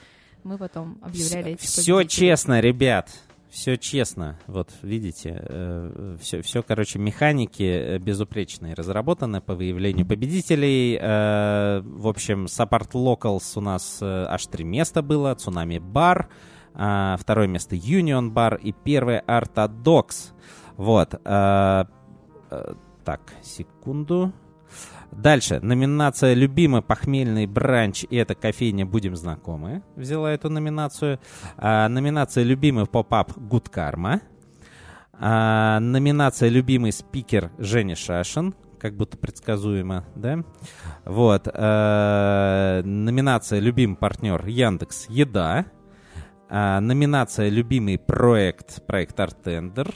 мы потом объявляли эти Все честно, ребят. Все честно. Вот, видите, все, все, короче, механики э, безупречные разработаны по выявлению победителей. Э, В общем, Support Locals у нас э, аж три места было. Цунами Бар, а, второе место Union Бар и первое Orthodox. Вот. э, э, Так, секунду. Дальше. Номинация «Любимый похмельный бранч» и это кофейня «Будем знакомы» взяла эту номинацию. А, номинация «Любимый поп-ап» «Good Karma». А, номинация «Любимый спикер» Женя Шашин. Как будто предсказуемо, да? Вот. а, номинация «Любимый партнер» Яндекс Еда. А, номинация «Любимый проект» проект Artender.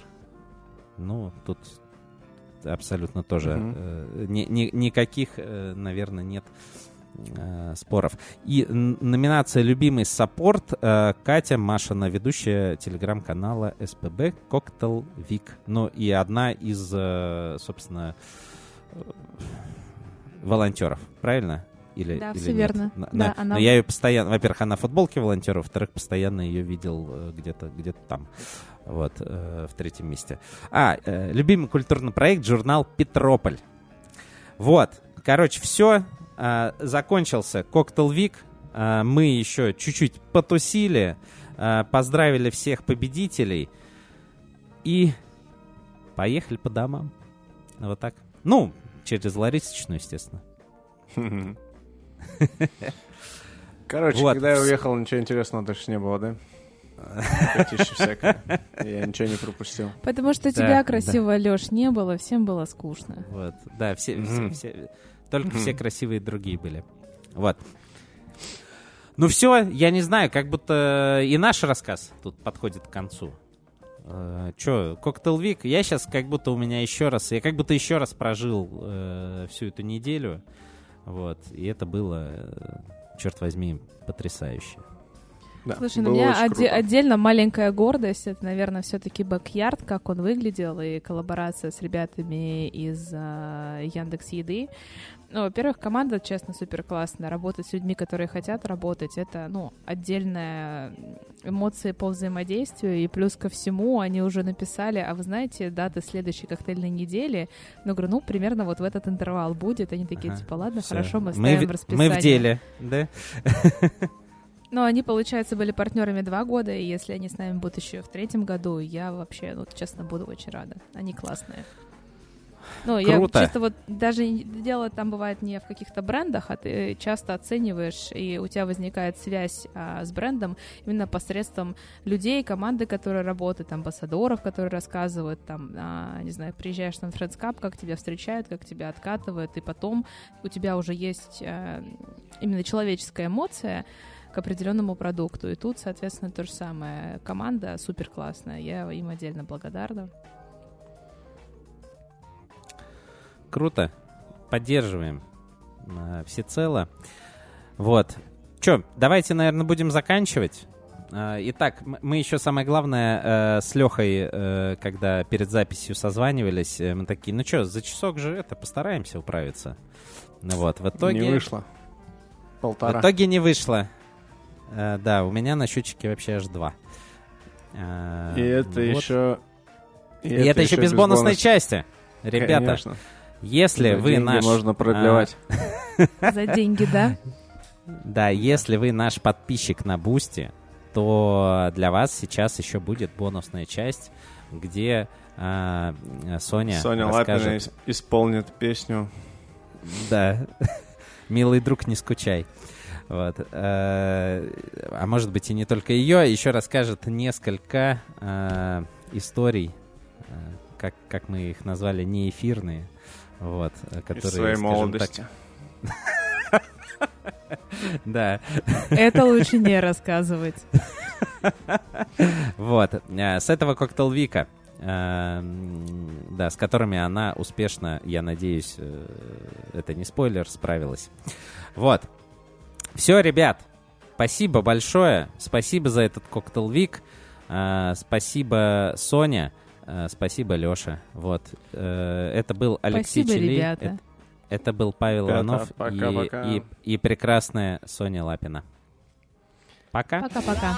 Ну, тут абсолютно тоже Мгм. э, ни- ни- никаких, э, наверное, нет э, споров. И номинация «Любимый support» э, Катя Машина, ведущая телеграм-канала СПБ «Cocktail Week». Ну и одна из, э, собственно, э, волонтеров, правильно? Или, Да, или всё нет? верно. На- Да, на- она- Но я ее постоянно... Во-первых, она в футболке волонтера, во-вторых, постоянно ее видел э, где-то где там. Вот, э, в третьем месте. А, э, любимый культурный проект журнал «Петрополь». Вот, короче, все. закончился Коктейл Вик. А, мы еще чуть-чуть потусили. а, поздравили всех победителей. И поехали по домам. Вот так. Ну, через Ларисочную, естественно. Короче, Вот. когда я уехал, ничего интересного дальше не было, да? Всякое. Я ничего не пропустил. Потому что Да, тебя да. красиво, Леш, не было, всем было скучно. Вот, да, все, все- только все красивые другие были. Вот. Ну все, я не знаю, как будто и наш рассказ тут подходит к концу. Э, Че, Коктейл Вик, я сейчас как будто у меня еще раз, я как будто еще раз прожил э, всю эту неделю. Вот, и это было, э, черт возьми, потрясающе. Да, Слушай, ну, у было меня оде- отдельно маленькая гордость. Это, наверное, все-таки бэк-ярд, как он выглядел, и коллаборация с ребятами из а, Яндекс Еды. Ну, во-первых, команда, честно, супер классная. Работать с людьми, которые хотят работать, это, ну, отдельная эмоции по взаимодействию. И плюс ко всему, они уже написали, а вы знаете, даты следующей коктейльной недели? Ну, говорю, ну, примерно вот в этот интервал будет. Они такие, Ага, типа, ладно, Всё. хорошо, мы в- ставим расписание. Мы в деле, да? Ну, они, получается, были партнерами два года, и если они с нами будут еще в третьем году, я вообще, ну, честно, буду очень рада. Они классные. Ну, Круто. я чисто вот даже дело там бывает не в каких-то брендах, а ты часто оцениваешь, и у тебя возникает связь а, с брендом именно посредством людей, команды, которые работают, амбассадоров, которые рассказывают, там, а, не знаю, приезжаешь на Friends Cup, как тебя встречают, как тебя откатывают, и потом у тебя уже есть а, именно человеческая эмоция, к определенному продукту. И тут, соответственно, то же самое. Команда супер классная. Я им отдельно благодарна. Круто. Поддерживаем э, всецело. Вот. Че, давайте, наверное, будем заканчивать. Э, Итак, мы еще самое главное э, с Лехой, э, когда перед записью созванивались, э, мы такие, ну что, за часок же это постараемся управиться. Ну вот, в итоге... Не вышло. В Полтора. итоге не вышло. Э, да, у меня на счетчике вообще аж два. Э, И это вот. еще... И, это, еще без бонусной части. Ребята, Конечно. если За вы наш... можно продлевать. За деньги, да? Да, если вы наш подписчик на Boosty, то для вас сейчас еще будет бонусная часть. где а, Соня Соня расскажет... Лапина ис- исполнит песню. Да. Милый друг, не скучай. Вот. э, А может быть и не только ее, еще расскажет несколько э, историй, э, как, как мы их назвали, неэфирные, вот, э, Из которые, своей молодости. так, да, Это лучше не рассказывать. вот. С этого коктейл Вика, да, с которыми она успешно, я надеюсь, это не спойлер, справилась. Вот. Все, ребят, спасибо большое. Спасибо за этот коктейл Вик. Э, Спасибо, Соня. Э, Спасибо, Леша. Вот. Э, Это был Алексей Спасибо, Челей. ребята. Это- Это был Павел Ребята, Иванов и- пока-пока. и, и прекрасная Соня Лапина. Пока. Пока-пока.